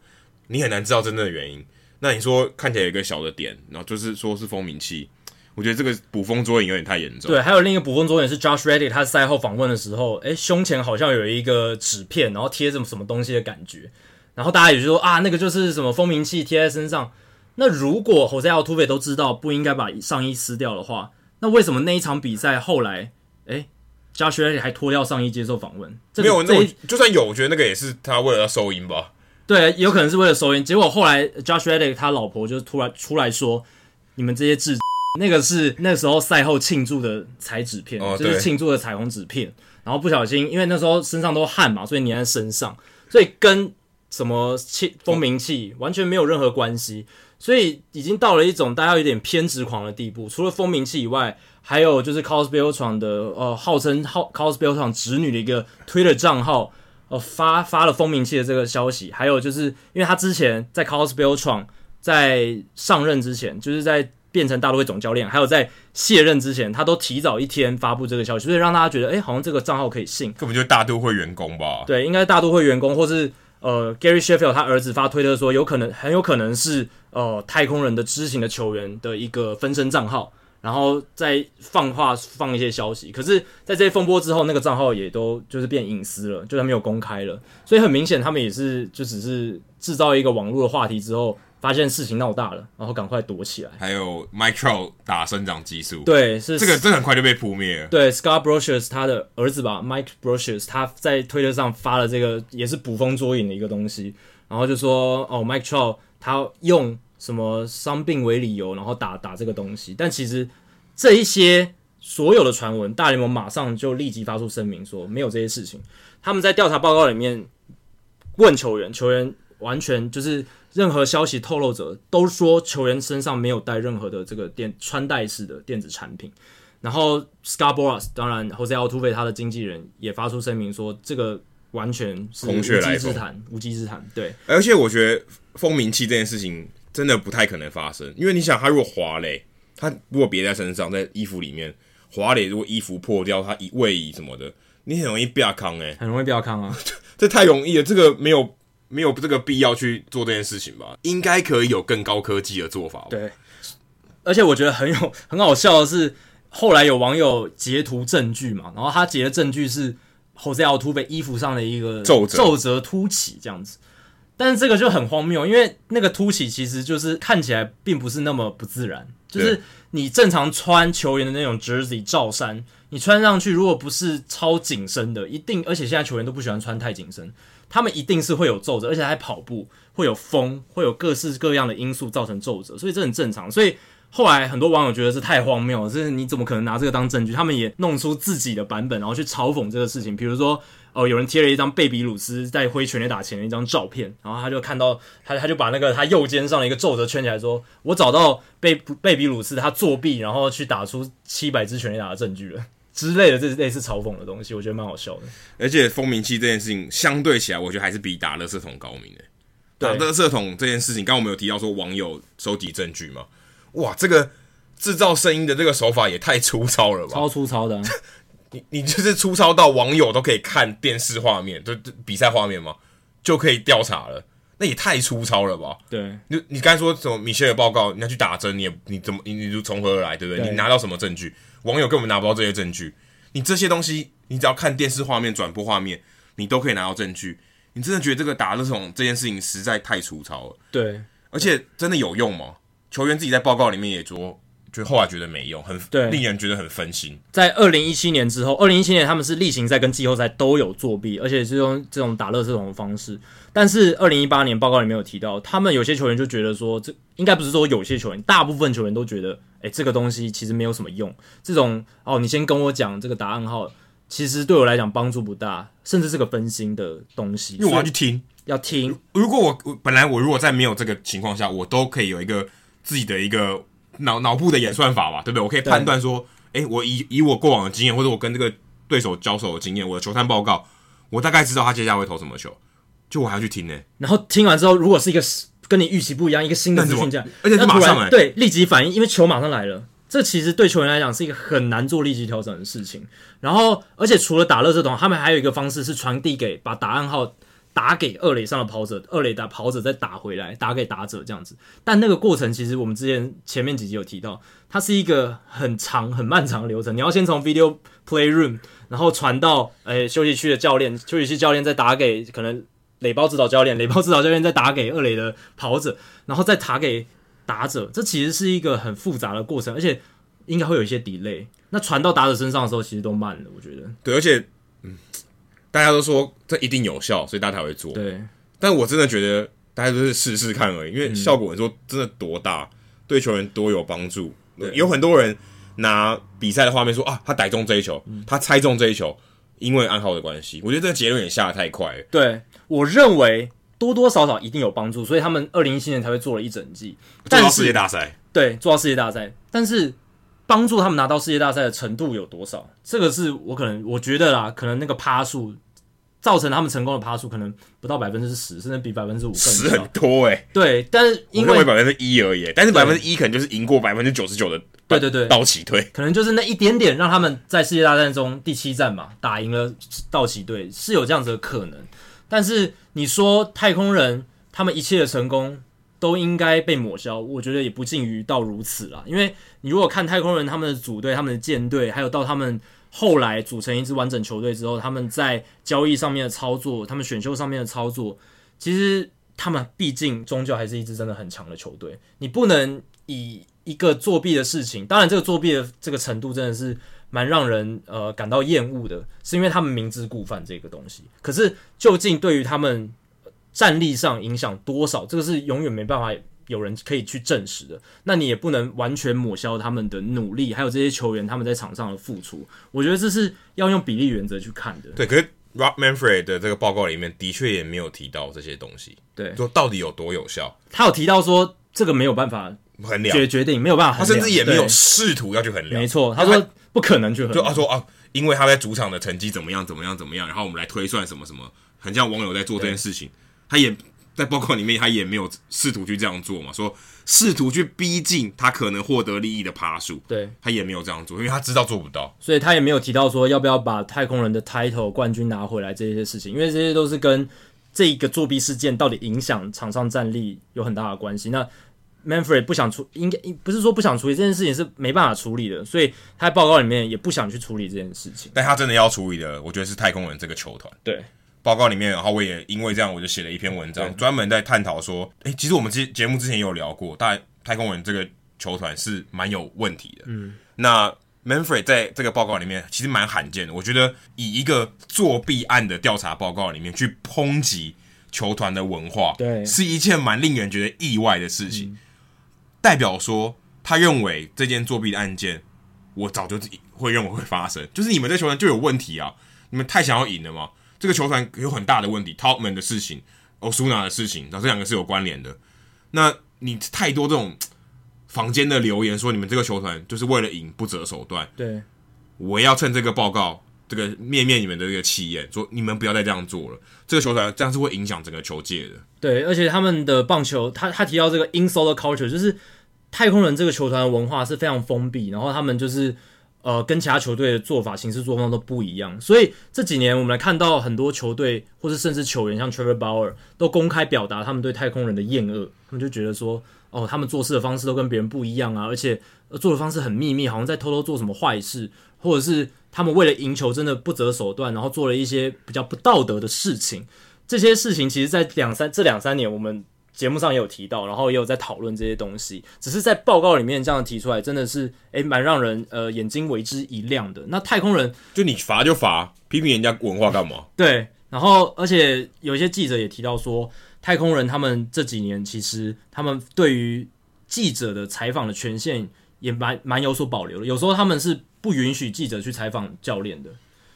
你很难知道真正的原因。那你说看起来有一个小的点，然后就是说是蜂鸣器，我觉得这个捕风捉影有点太严重。对，还有另一个捕风捉影是 Josh Reddick，他赛后访问的时候，诶，胸前好像有一个纸片，然后贴着什么东西的感觉，然后大家也就说啊，那个就是什么蜂鸣器贴在身上。那如果 Jose Altuve 都知道不应该把上衣撕掉的话，那为什么那一场比赛后来，诶 Josh Reddick 还脱掉上衣接受访问？这个、没有，那我就算有，我觉得那个也是他为了要收音吧。对，有可能是为了收音。结果后来，Josh Reddick 他老婆就突然出来说：“你们这些智，那个是那时候赛后庆祝的彩纸片，哦、就是庆祝的彩虹纸片。然后不小心，因为那时候身上都汗嘛，所以粘在身上，所以跟什么气蜂鸣器完全没有任何关系。所以已经到了一种大家有点偏执狂的地步。除了蜂鸣器以外，还有就是 Carlos Beltran 的呃，号称号 Carlos Beltran 侄女的一个 Twitter 账号。”呃，发发了蜂鸣器的这个消息，还有就是因为他之前在 Carlos Beltran 在上任之前，就是在变成大都会总教练，还有在卸任之前，他都提早一天发布这个消息，所以让大家觉得，哎、欸，好像这个账号可以信，根本就是大都会员工吧？对，应该大都会员工，或是呃 Gary Sheffield 他儿子发推特说，有可能很有可能是呃太空人的知情的球员的一个分身账号。然后再放话放一些消息，可是，在这些风波之后，那个账号也都就是变隐私了，就是没有公开了。所以很明显，他们也是就只是制造一个网络的话题之后，发现事情闹大了，然后赶快躲起来。还有 Mike Trout 打生长激素，对，是这个这个很快就被扑灭了。对，Scott Brosius 他的儿子吧，Mike Brosius 他在推特上发了这个也是捕风捉影的一个东西，然后就说哦，Mike Trout 他用什么伤病为理由，然后打打这个东西。但其实这一些所有的传闻，大联盟马上就立即发出声明说没有这些事情。他们在调查报告里面问球员，球员完全就是。任何消息透露者都说球员身上没有带任何的这个电穿戴式的电子产品，然后 Boras 当然 Jose Altuve 他的经纪人也发出声明说，这个完全是无稽之谈，无稽之谈。对，而且我觉得蜂鸣器这件事情真的不太可能发生，因为你想，他如果滑嘞，他如果别在身上，在衣服里面滑嘞，如果衣服破掉，他一位移什么的，你很容易被康诶，很容易被康啊，这太容易了，这个没有。没有这个必要去做这件事情吧？应该可以有更高科技的做法吧。对，而且我觉得很有很好笑的是，后来有网友截图证据嘛，然后他截的证据是 Jose Altuve 衣服上的一个皱褶皱褶凸起这样子，但是这个就很荒谬，因为那个凸起其实就是看起来并不是那么不自然，就是你正常穿球员的那种 jersey 罩衫，你穿上去如果不是超紧身的，一定而且现在球员都不喜欢穿太紧身。他们一定是会有皱褶，而且还跑步会有风，会有各式各样的因素造成皱褶，所以这很正常。所以后来很多网友觉得是太荒谬了，就是你怎么可能拿这个当证据？他们也弄出自己的版本，然后去嘲讽这个事情。比如说，哦、有人贴了一张贝比鲁斯在挥全垒打前的一张照片，然后他就看到他，他就把那个他右肩上的一个皱褶圈起来，说：“我找到贝贝比鲁斯他作弊，然后去打出七百支全垒打的证据了。”之类的，这是类似嘲讽的东西，我觉得蛮好笑的。而且蜂鸣器这件事情，相对起来，我觉得还是比打垃圾桶高明的。打垃圾桶这件事情，刚刚我们有提到说网友收集证据嘛？哇，这个制造声音的这个手法也太粗糙了吧？超粗糙的啊，你你就是粗糙到网友都可以看电视画面，就比赛画面嘛，就可以调查了。那也太粗糙了吧？对，你你刚才说什么米歇尔报告，你要去打针，你也你怎么你你从何而来，对不对？对你拿到什么证据？网友根本拿不到这些证据，你这些东西，你只要看电视画面转播画面，你都可以拿到证据。你真的觉得这个打这种这件事情实在太粗糙了？对，而且真的有用吗？球员自己在报告里面也说，就后来觉得没用，很对，令人觉得很分心。在二零一七年之后，二零一七年他们是例行赛跟季后赛都有作弊，而且是用这种打乐这种方式。但是二零一八年报告里面有提到，他们有些球员就觉得说，这应该不是说有些球员，大部分球员都觉得。哎，这个东西其实没有什么用。这种哦，你先跟我讲这个答案号，其实对我来讲帮助不大，甚至是个分心的东西。因为我要去听，要听。如果我本来我如果在没有这个情况下，我都可以有一个自己的一个脑脑部的演算法吧，对不对？我可以判断说，哎，我以以我过往的经验，或者我跟这个对手交手的经验，我的球探报告，我大概知道他接下来会投什么球，就我还要去听呢。然后听完之后，如果是一个。跟你预期不一样，一个新的资讯这样，而且是马上来，对，立即反应，因为球马上来了。这其实对球员来讲是一个很难做立即调整的事情。然后，而且除了打乐这种，他们还有一个方式是传递给把答案号打给二垒上的跑者，二垒打跑者再打回来，打给打者这样子。但那个过程其实我们之前前面几集有提到，它是一个很长很漫长的流程。你要先从 video play room，然后传到诶、休息区的教练，休息区教练再打给可能。垒包指导教练，垒包指导教练再打给二垒的跑者，然后再打给打者，这其实是一个很复杂的过程，而且应该会有一些 delay。那传到打者身上的时候，其实都慢了，我觉得。对，而且，嗯，大家都说这一定有效，所以大家才会做。对，但我真的觉得大家都是试试看而已，因为效果你说真的多大，嗯、对球员多有帮助。有很多人拿比赛的画面说啊，他逮中这一球，他猜中这一球。因为暗号的关系，我觉得这个结论也下的太快了。对，我认为多多少少一定有帮助，所以他们二零一七年才会做了一整季，做到世界大赛。对，做到世界大赛，但是帮助他们拿到世界大赛的程度有多少？这个是我可能我觉得啦，可能那个趴数造成他们成功的趴数可能不到百分之十，甚至比百分之五更。十很多诶、欸、对，但是因为百分之一而已，但是百分之一可能就是赢过百分之九十九的。对对对，道奇队可能就是那一点点，让他们在世界大战中第七战嘛，打赢了道奇队，是有这样子的可能。但是你说太空人他们一切的成功都应该被抹消，我觉得也不尽于到如此啦。因为你如果看太空人他们的组队、他们的舰队，还有到他们后来组成一支完整球队之后，他们在交易上面的操作、他们选秀上面的操作，其实他们毕竟终究还是一支真的很强的球队，你不能以一个作弊的事情，当然这个作弊的这个程度真的是蛮让人呃感到厌恶的，是因为他们明知故犯这个东西。可是究竟对于他们战力上影响多少，这个是永远没办法有人可以去证实的。那你也不能完全抹消他们的努力，还有这些球员他们在场上的付出。我觉得这是要用比例原则去看的。对，可是。Rob Manfred 的这个报告里面的确也没有提到这些东西，对，说到底有多有效？他有提到说这个没有办法衡量，决决定没有办法，他甚至也没有试图要去衡量。没错，他说不可能去衡量。就他说啊，因为他在主场的成绩怎么样怎么样怎么样，然后我们来推算什么什么，很像网友在做这件事情，他也。在报告里面，他也没有试图去这样做嘛，说试图去逼近他可能获得利益的爬树，对，他也没有这样做，因为他知道做不到，所以他也没有提到说要不要把太空人的 title 冠军拿回来这些事情，因为这些都是跟这一个作弊事件到底影响场上战力有很大的关系。那 Manfred 不想处，应该不是说不想处理这件事情，是没办法处理的，所以他在报告里面也不想去处理这件事情。但他真的要处理的，我觉得是太空人这个球团，对。报告里面，然后我也因为这样，我就写了一篇文章，专门在探讨说，诶，其实我们之节目之前也有聊过，大太空人这个球团是蛮有问题的。嗯，那 Manfred 在这个报告里面其实蛮罕见的，我觉得以一个作弊案的调查报告里面去抨击球团的文化，对，是一件蛮令人觉得意外的事情。嗯，代表说，他认为这件作弊的案件，我早就会认为会发生，就是你们这球团就有问题啊，你们太想要赢了吗？这个球团有很大的问题，Taubman 的事情，Osuna 的事情，然后这两个是有关联的。那你太多这种房间的留言说，你们这个球团就是为了赢不择手段。对，我要趁这个报告，这个灭灭你们的这个气焰，说你们不要再这样做了。这个球团这样是会影响整个球界的。对，而且他们的棒球，他他提到这个 insular culture，就是太空人这个球团的文化是非常封闭，然后他们就是。呃，跟其他球队的做法、行事作风都不一样，所以这几年我们来看到很多球队，或是甚至球员，像 Trevor Bauer 都公开表达他们对太空人的厌恶，他们就觉得说，哦，他们做事的方式都跟别人不一样啊，而且做的方式很秘密，好像在偷偷做什么坏事，或者是他们为了赢球真的不择手段，然后做了一些比较不道德的事情。这些事情其实，在两三这两三年我们。节目上也有提到，然后也有在讨论这些东西，只是在报告里面这样提出来，真的是诶蛮让人呃眼睛为之一亮的。那太空人就你罚就罚，批评人家文化干嘛？对，然后而且有一些记者也提到说，太空人他们这几年其实他们对于记者的采访的权限也蛮蛮有所保留的，有时候他们是不允许记者去采访教练的，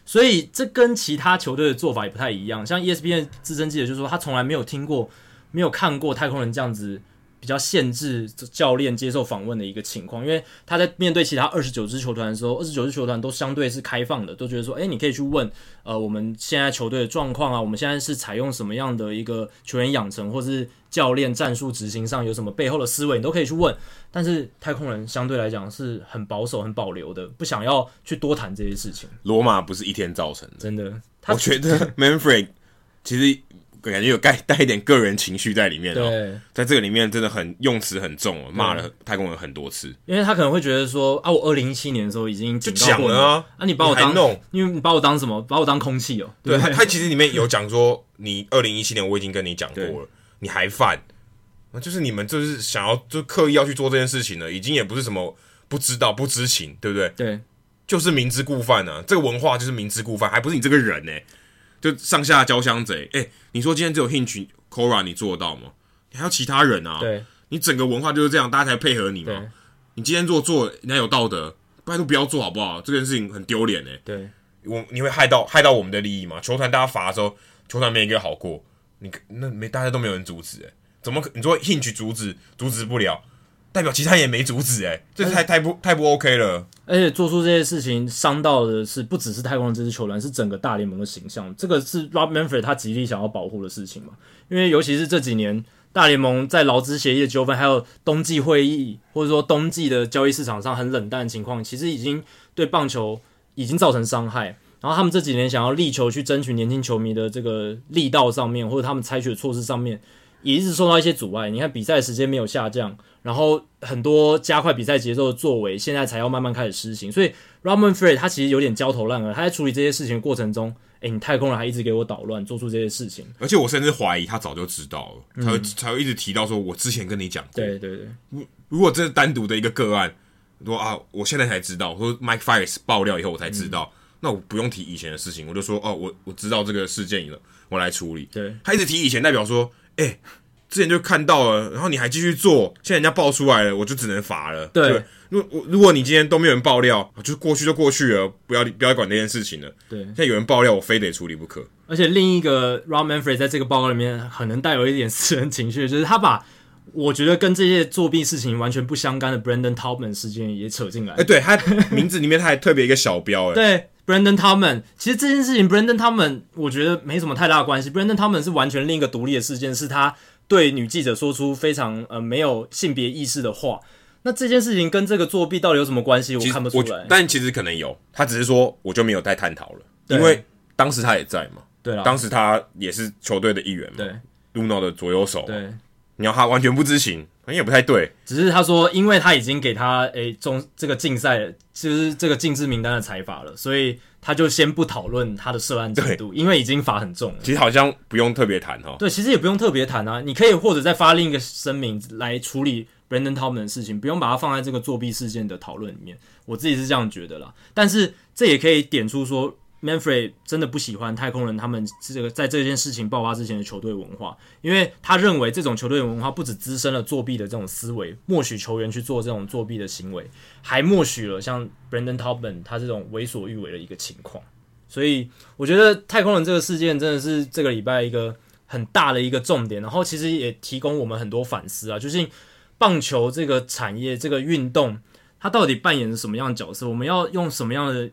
所以这跟其他球队的做法也不太一样。像 ESPN 资深记者就说，他从来没有听过。没有看过太空人这样子比较限制教练接受访问的一个情况，因为他在面对其他二十九支球团的时候，二十九支球团都相对是开放的，都觉得说，诶，你可以去问，呃，我们现在球队的状况啊，我们现在是采用什么样的一个球员养成，或是教练战术执行上有什么背后的思维，你都可以去问。但是太空人相对来讲是很保守、很保留的，不想要去多谈这些事情。罗马不是一天造成的，真的。我觉得 Manfred 其实。感觉有带带一点个人情绪在里面哦，对，在这个里面真的很用词很重，骂了太空人很多次。因为他可能会觉得说啊，我二零一七年的时候已经就讲了啊，啊，你把我当弄，因为你把我当什么？把我当空气哦。对，他他其实里面有讲说，你二零一七年我已经跟你讲过了，你还犯，那就是你们就是想要就刻意要去做这件事情了，已经也不是什么不知道不知情，对不对？对，就是明知故犯啊，这个文化就是明知故犯，还不是你这个人呢、欸？就上下交相贼，哎、欸，你说今天只有 Hinch、Cora 你做得到吗？你还有其他人啊？对，你整个文化就是这样，大家才配合你嘛。你今天做做，人家有道德，拜托不要做好不好？这件事情很丢脸哎。对，我你会害到害到我们的利益嘛？球团大家罚的时候，球团没一个好过，你那没大家都没有人阻止哎，怎么可你说 Hinch 阻止阻止不了？代表其他也没阻止哎，这太太不太不 OK 了。而且做出这些事情伤到的是不只是太空人这支球队，是整个大联盟的形象。这个是 Rob Manfred 他极力想要保护的事情嘛？因为尤其是这几年大联盟在劳资协议的纠纷，还有冬季会议或者说冬季的交易市场上很冷淡的情况，其实已经对棒球已经造成伤害。然后他们这几年想要力求去争取年轻球迷的这个力道上面，或者他们采取的措施上面。也一直受到一些阻碍。你看比赛时间没有下降，然后很多加快比赛节奏的作为，现在才要慢慢开始施行。所以 Rob Manfred 他其实有点焦头烂额，他在处理这些事情的过程中，哎，你太空人还一直给我捣乱，做出这些事情。而且我甚至怀疑他早就知道了，才会、嗯、才会一直提到说，我之前跟你讲过。对对对，如果这是单独的一个个案，说啊，我现在才知道，说 Mike Fiers 爆料以后我才知道。嗯那我不用提以前的事情，我就说哦，我我知道这个事件了，我来处理。对，他一直提以前，代表说，哎、欸，之前就看到了，然后你还继续做，现在人家爆出来了，我就只能罚了。对，如果如果你今天都没有人爆料，就过去就过去了，不要不要管那件事情了。对，现在有人爆料，我非得处理不可。而且另一个 Rob Manfred 在这个报告里面，很能带有一点私人情绪，就是他把我觉得跟这些作弊事情完全不相干的 Brandon Taubman 事件也扯进来。哎、欸，对他名字里面他还特别一个小标，哎，对。Brandon Taubman，其实这件事情，Brandon Taubman，我觉得没什么太大的关系。Brandon Taubman 是完全另一个独立的事件，是他对女记者说出非常呃没有性别意识的话。那这件事情跟这个作弊到底有什么关系？我看不出来。但其实可能有，他只是说我就没有再探讨了，因为当时他也在嘛。对啊，当时他也是球队的一员嘛。对，Luno 的左右手。对。你要他完全不知情，好像也不太对。只是他说，因为他已经给他诶中这个竞赛，就是这个禁制名单的裁罚了，所以他就先不讨论他的涉案程度，因为已经罚很重了。其实好像不用特别谈哈。对，其实也不用特别谈啊，你可以或者再发另一个声明来处理 Brandon Thompson 的事情，不用把它放在这个作弊事件的讨论里面。我自己是这样觉得啦，但是这也可以点出说。Manfred 真的不喜欢太空人他们这个在这件事情爆发之前的球队文化，因为他认为这种球队文化不止滋生了作弊的这种思维，默许球员去做这种作弊的行为，还默许了像 Brandon Taubman 他这种为所欲为的一个情况。所以我觉得太空人这个事件真的是这个礼拜一个很大的一个重点，然后其实也提供我们很多反思啊，就是棒球这个产业这个运动，它到底扮演着什么样的角色？我们要用什么样的？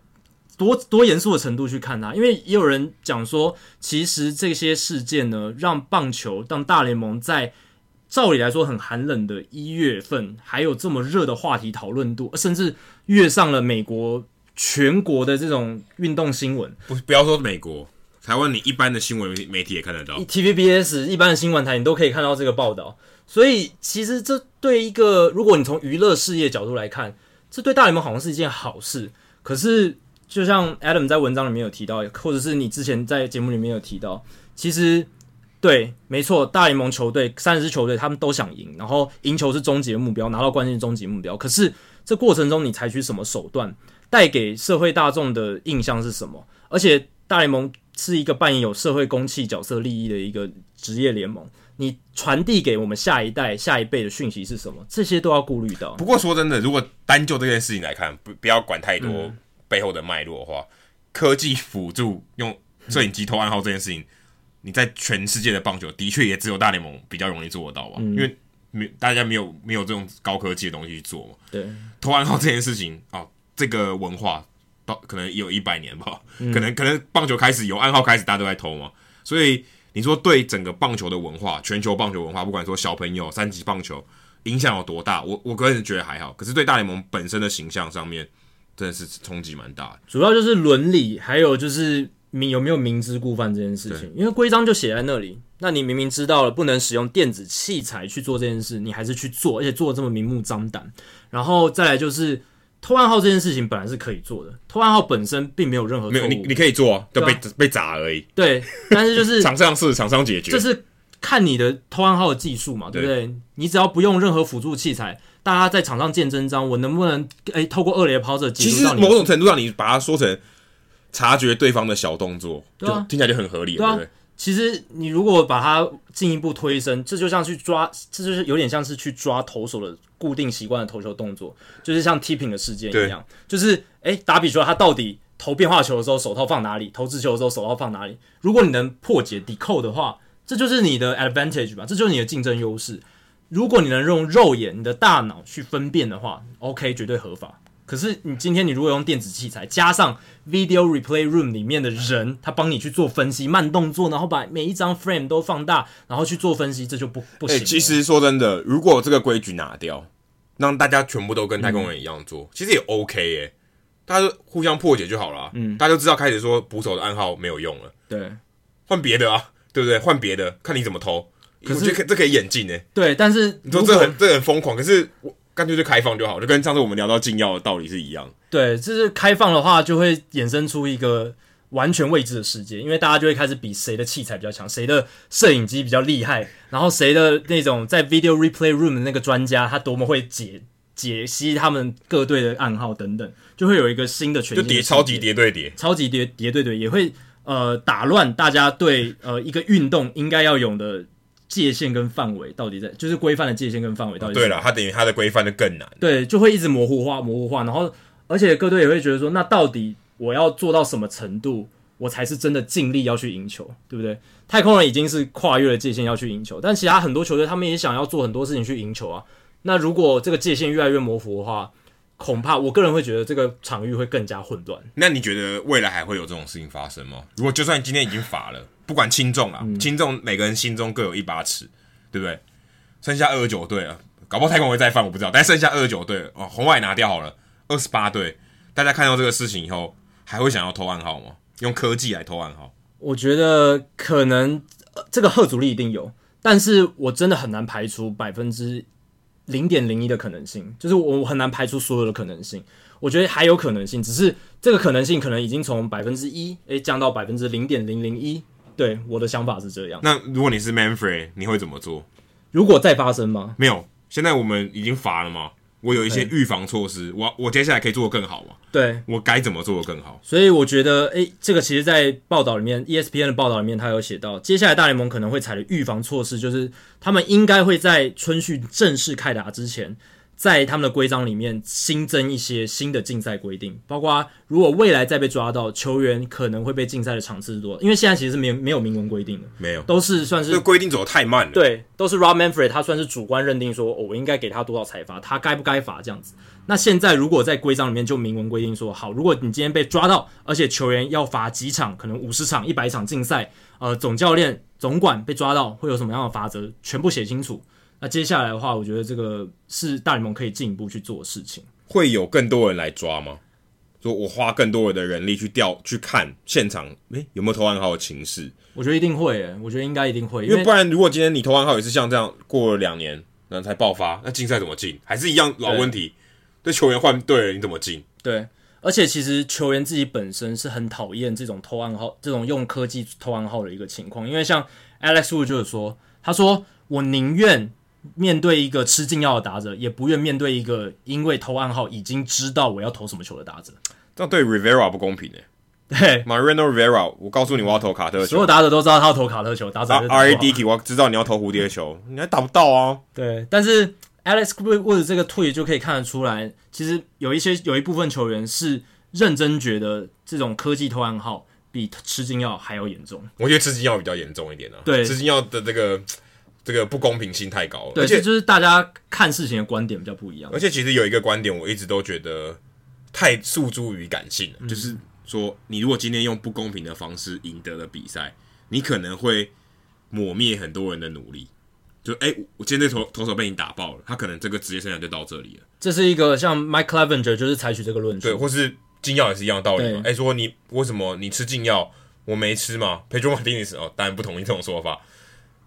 多多严肃的程度去看它，因为也有人讲说，其实这些事件呢，让棒球、让大联盟在照理来说很寒冷的一月份，还有这么热的话题讨论度，甚至跃上了美国全国的这种运动新闻。不，不要说美国，台湾你一般的新闻媒体也看得到，TVBS 一般的新闻台你都可以看到这个报道。所以，其实这对一个如果你从娱乐事业角度来看，这对大联盟好像是一件好事。可是。就像 Adam 在文章里面有提到，或者是你之前在节目里面有提到，其实对，没错，大联盟球队三十支球队他们都想赢，然后赢球是终极的目标，拿到冠军是终极目标。可是这过程中你采取什么手段，带给社会大众的印象是什么？而且大联盟是一个扮演有社会公器角色利益的一个职业联盟，你传递给我们下一代、下一辈的讯息是什么？这些都要顾虑到。不过说真的，如果单就这件事情来看，不不要管太多。嗯背后的脉络的话，科技辅助用摄影机偷暗号这件事情，你在全世界的棒球的确也只有大联盟比较容易做得到吧？嗯、因为没大家没有没有这种高科技的东西去做嘛。对，偷暗号这件事情啊，这个文化到可能有一百年吧，嗯、可能可能棒球开始有暗号开始，大家都在偷嘛。所以你说对整个棒球的文化，全球棒球文化，不管说小朋友三级棒球影响有多大，我我个人觉得还好。可是对大联盟本身的形象上面。真的是冲击蛮大的，主要就是伦理，还有就是明有没有明知故犯这件事情。因为规章就写在那里，那你明明知道了不能使用电子器材去做这件事，你还是去做，而且做的这么明目张胆。然后再来就是偷暗号这件事情本来是可以做的，偷暗号本身并没有任何，没有你你可以做啊，就被、啊、被砸而已。对，但是就是 厂商是厂商解决，就是看你的偷暗号的技术嘛，对不对？对你只要不用任何辅助器材。大家在场上见真章，我能不能诶、欸、透过二垒跑者？其实某种程度上，你把它说成察觉对方的小动作，对啊，听起来就很合理了，对，啊、对不对？其实你如果把它进一步推升，这就像去抓，这就是有点像是去抓投手的固定习惯的投球动作，就是像 tipping 的事件一样，就是诶、欸、打比说他到底投变化球的时候手套放哪里，投直球的时候手套放哪里？如果你能破解 decode 的话，这就是你的 advantage 吧，这就是你的竞争优势。如果你能用肉眼、你的大脑去分辨的话，OK，绝对合法。可是你今天你如果用电子器材，加上 Video Replay Room 里面的人，他帮你去做分析，慢动作，然后把每一张 frame 都放大，然后去做分析，这就不不行。欸，其实说真的，如果这个规矩拿掉，让大家全部都跟太空人一样做，嗯、其实也 OK 耶、欸，大家互相破解就好了。嗯，大家就知道开始说捕手的暗号没有用了，对，换别的啊，对不对？换别的，看你怎么投。可是这可以演进诶。对，但是你说这很这很疯狂，可是我干脆就开放就好，就跟上次我们聊到禁药的道理是一样。对，就是开放的话，就会衍生出一个完全未知的世界，因为大家就会开始比谁的器材比较强，谁的摄影机比较厉害，然后谁的那种在 video replay room 的那个专家，他多么会解解析他们各队的暗号等等，就会有一个新的全就叠超级叠对叠，超级叠叠对对，也会呃打乱大家对呃一个运动应该要有的。界限跟范围到底在，就是规范的界限跟范围到底在。对了，它等于它的规范就更难。对，就会一直模糊化，模糊化。然后，而且各队也会觉得说，那到底我要做到什么程度，我才是真的尽力要去赢球，对不对？太空人已经是跨越了界限要去赢球，但其他很多球队他们也想要做很多事情去赢球啊。那如果这个界限越来越模糊的话，恐怕我个人会觉得这个场域会更加混乱。那你觉得未来还会有这种事情发生吗？如果就算今天已经罚了。不管轻重啊，轻重每个人心中各有一把尺，对不对？剩下二十九队啊，搞不好太空会再犯，我不知道。但剩下二十九队哦，红外拿掉好了，二十八队，大家看到这个事情以后，还会想要偷暗号吗？用科技来偷暗号？我觉得可能这个贺阻力一定有，但是我真的很难排除百分之零点零一的可能性，就是我很难排除所有的可能性。我觉得还有可能性，只是这个可能性可能已经从百分之一诶降到百分之零点零零一。对，我的想法是这样。那如果你是 Manfred，你会怎么做？如果再发生吗？没有，现在我们已经罚了嘛。我有一些预防措施，我我接下来可以做得更好嘛？对，我该怎么做得更好？所以我觉得，诶，这个其实，在报道里面，ESPN 的报道里面，他有写到，接下来大联盟可能会采的预防措施，就是他们应该会在春训正式开打之前。在他们的规章里面新增一些新的竞赛规定，包括如果未来再被抓到，球员可能会被禁赛的场次多，因为现在其实是没有没有明文规定的，没有，都是算是这个规定走的太慢了。对，都是 Rob Manfred 他算是主观认定说，哦，我应该给他多少彩罚，他该不该罚这样子。那现在如果在规章里面就明文规定说，好，如果你今天被抓到，而且球员要罚几场，可能五十场、一百场竞赛，呃，总教练、总管被抓到会有什么样的罚则，全部写清楚。那接下来的话，我觉得这个是大联盟可以进一步去做的事情。会有更多人来抓吗？说我花更多的人力去调去看现场，诶，有没有投暗号的情势？我觉得一定会，诶，我觉得应该一定会，因为不然，如果今天你投暗号也是像这样过了两年，然后才爆发，那竞赛怎么进？还是一样老问题。对，对球员换队了，你怎么进？对，而且其实球员自己本身是很讨厌这种偷暗号、这种用科技偷暗号的一个情况，因为像 Alex Wood 就是说，他说我宁愿。面对一个吃禁药的打者，也不愿面对一个因为投暗号已经知道我要投什么球的打者。这样对 Rivera 不公平哎。对，Mariano Rivera，我告诉你我要投卡特球，所有打者都知道他要投卡特球，打者 R A D K，我知道你要投蝴蝶球，你还打不到啊。对，但是 Alex Wood 这个退就可以看得出来，其实有一些有一部分球员是认真觉得这种科技投暗号比吃禁药还要严重。我觉得吃禁药比较严重一点呢、啊。对，吃禁药的这个。这个不公平性太高了，对，而且就是大家看事情的观点比较不一样。而且其实有一个观点，我一直都觉得太诉诸于感性了，嗯、就是说，你如果今天用不公平的方式赢得了比赛，你可能会抹灭很多人的努力。就哎，我今天这投投手被你打爆了，他可能这个职业生涯就到这里了。这是一个像 Mike Clevenger 就是采取这个论述，对，或是禁药也是一样的道理嘛。哎，说你为什么你吃禁药，我没吃嘛？Pedro Martinez 哦，当然不同意这种说法。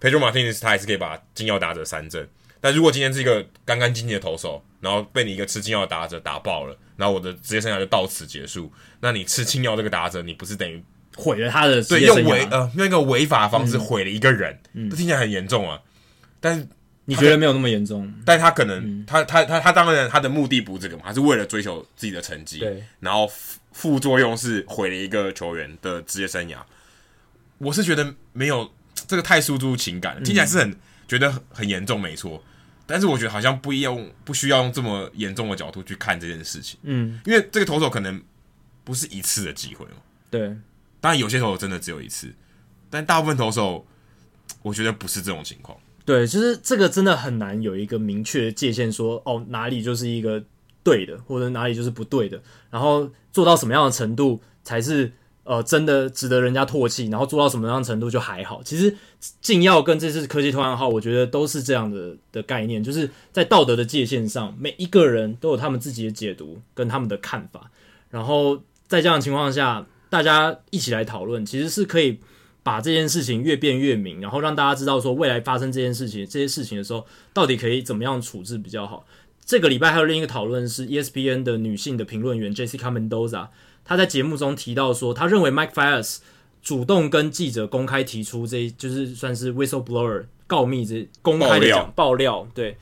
Pedro Martinez 他还是可以把金药打者三振，但如果今天是一个干干净净的投手，然后被你一个吃金药的打者打爆了，然后我的职业生涯就到此结束，那你吃青药这个打者，你不是等于毁了他的职业生涯？对，用违呃用一个违法的方式毁了一个人，嗯，这听起来很严重啊。但是你觉得没有那么严重？但他可能、嗯、他他他他当然他的目的不是这个嘛，他是为了追求自己的成绩，对，然后副作用是毁了一个球员的职业生涯。我是觉得没有。这个太输出情感，听起来是很、嗯、觉得很严重，没错。但是我觉得好像不用，不需要用这么严重的角度去看这件事情。嗯，因为这个投手可能不是一次的机会嘛。对，当然有些投手真的只有一次，但大部分投手，我觉得不是这种情况。对，就是这个真的很难有一个明确的界限说，说哦哪里就是一个对的，或者哪里就是不对的，然后做到什么样的程度才是。呃，真的值得人家唾弃，然后做到什么样程度就还好。其实禁药跟这次科技偷暗号，我觉得都是这样的的概念，就是在道德的界限上，每一个人都有他们自己的解读跟他们的看法。然后在这样的情况下，大家一起来讨论，其实是可以把这件事情越辩越明，然后让大家知道说未来发生这件事情这些事情的时候，到底可以怎么样处置比较好。这个礼拜还有另一个讨论是 ESPN 的女性的评论员 Jessica Mendoza，她在节目中提到说，他认为 Mike Fiers 主动跟记者公开提出这，就是算是 whistleblower 告密这公开的讲爆料，爆料，对，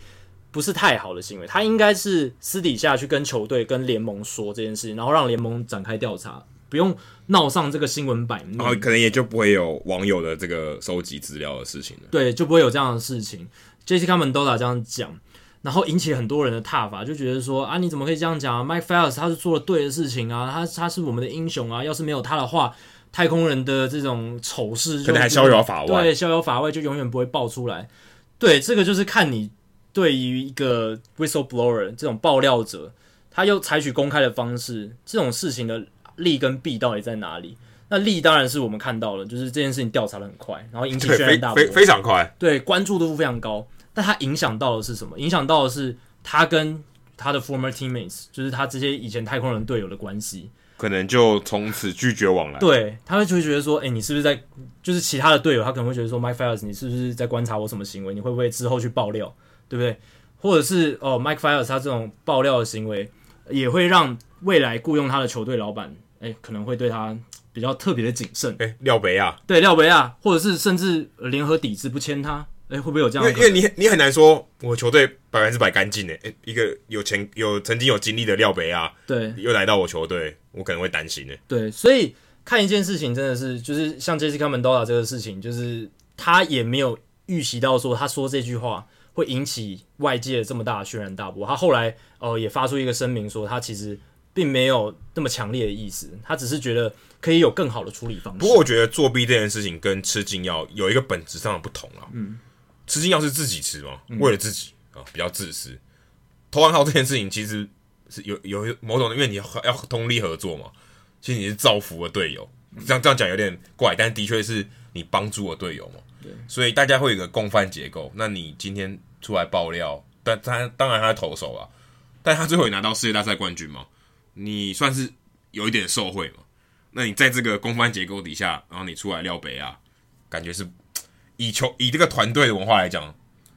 不是太好的行为。他应该是私底下去跟球队、跟联盟说这件事情，然后让联盟展开调查，不用闹上这个新闻版面，然后可能也就不会有网友的这个收集资料的事情了。对，就不会有这样的事情。Jessica Mendoza 这样讲。然后引起很多人的挞伐，就觉得说啊，你怎么可以这样讲啊？Mike Fiers 他是做了对的事情啊，他他是我们的英雄啊，要是没有他的话，太空人的这种丑事可能还逍遥法外，对，逍遥法外就永远不会爆出来。对，这个就是看你对于一个 whistleblower 这种爆料者，他又采取公开的方式，这种事情的利跟弊到底在哪里？那利当然是我们看到了，就是这件事情调查的很快，然后引起轩然大波，非非常快，对，关注度非常高。但他影响到的是什么？影响到的是他跟他的 former teammates，就是他这些以前太空人队友的关系，可能就从此拒绝往来。对，他会就会觉得说，哎、欸，你是不是在，就是其他的队友，他可能会觉得说，Mike Fiers，你是不是在观察我什么行为？你会不会之后去爆料，对不对？或者是哦，Mike Fiers 他这种爆料的行为，也会让未来雇佣他的球队老板，哎、欸，可能会对他比较特别的谨慎。哎、欸，廖北亚，对，廖北亚，或者是甚至联合抵制不签他。哎、欸，会不会有这样？因为因为你你很难说，我球队百分之百干净诶。哎，一个有前有曾经有经历的廖北亚，对，又来到我球队，我可能会担心诶。对，所以看一件事情真的是，就是像 Jessica Mendoza 这个事情，就是他也没有预习到说他说这句话会引起外界这么大的轩然大波。他后来呃也发出一个声明说，他其实并没有那么强烈的意思，他只是觉得可以有更好的处理方式。不过我觉得作弊这件事情跟吃禁药有一个本质上的不同啊。嗯。吃禁药是自己吃吗？为了自己啊、嗯，比较自私。投暗号这件事情其实是有有某种的，因为你要要通力合作嘛。其实你是造福了队友，这样这样讲有点怪，但的确是你帮助了队友嘛。对，所以大家会有一个共犯结构。那你今天出来爆料，但他当然他是投手啊，但他最后也拿到世界大赛冠军嘛，你算是有一点受贿嘛。那你在这个共犯结构底下，然后你出来廖北啊，感觉是。以球以这个团队的文化来讲，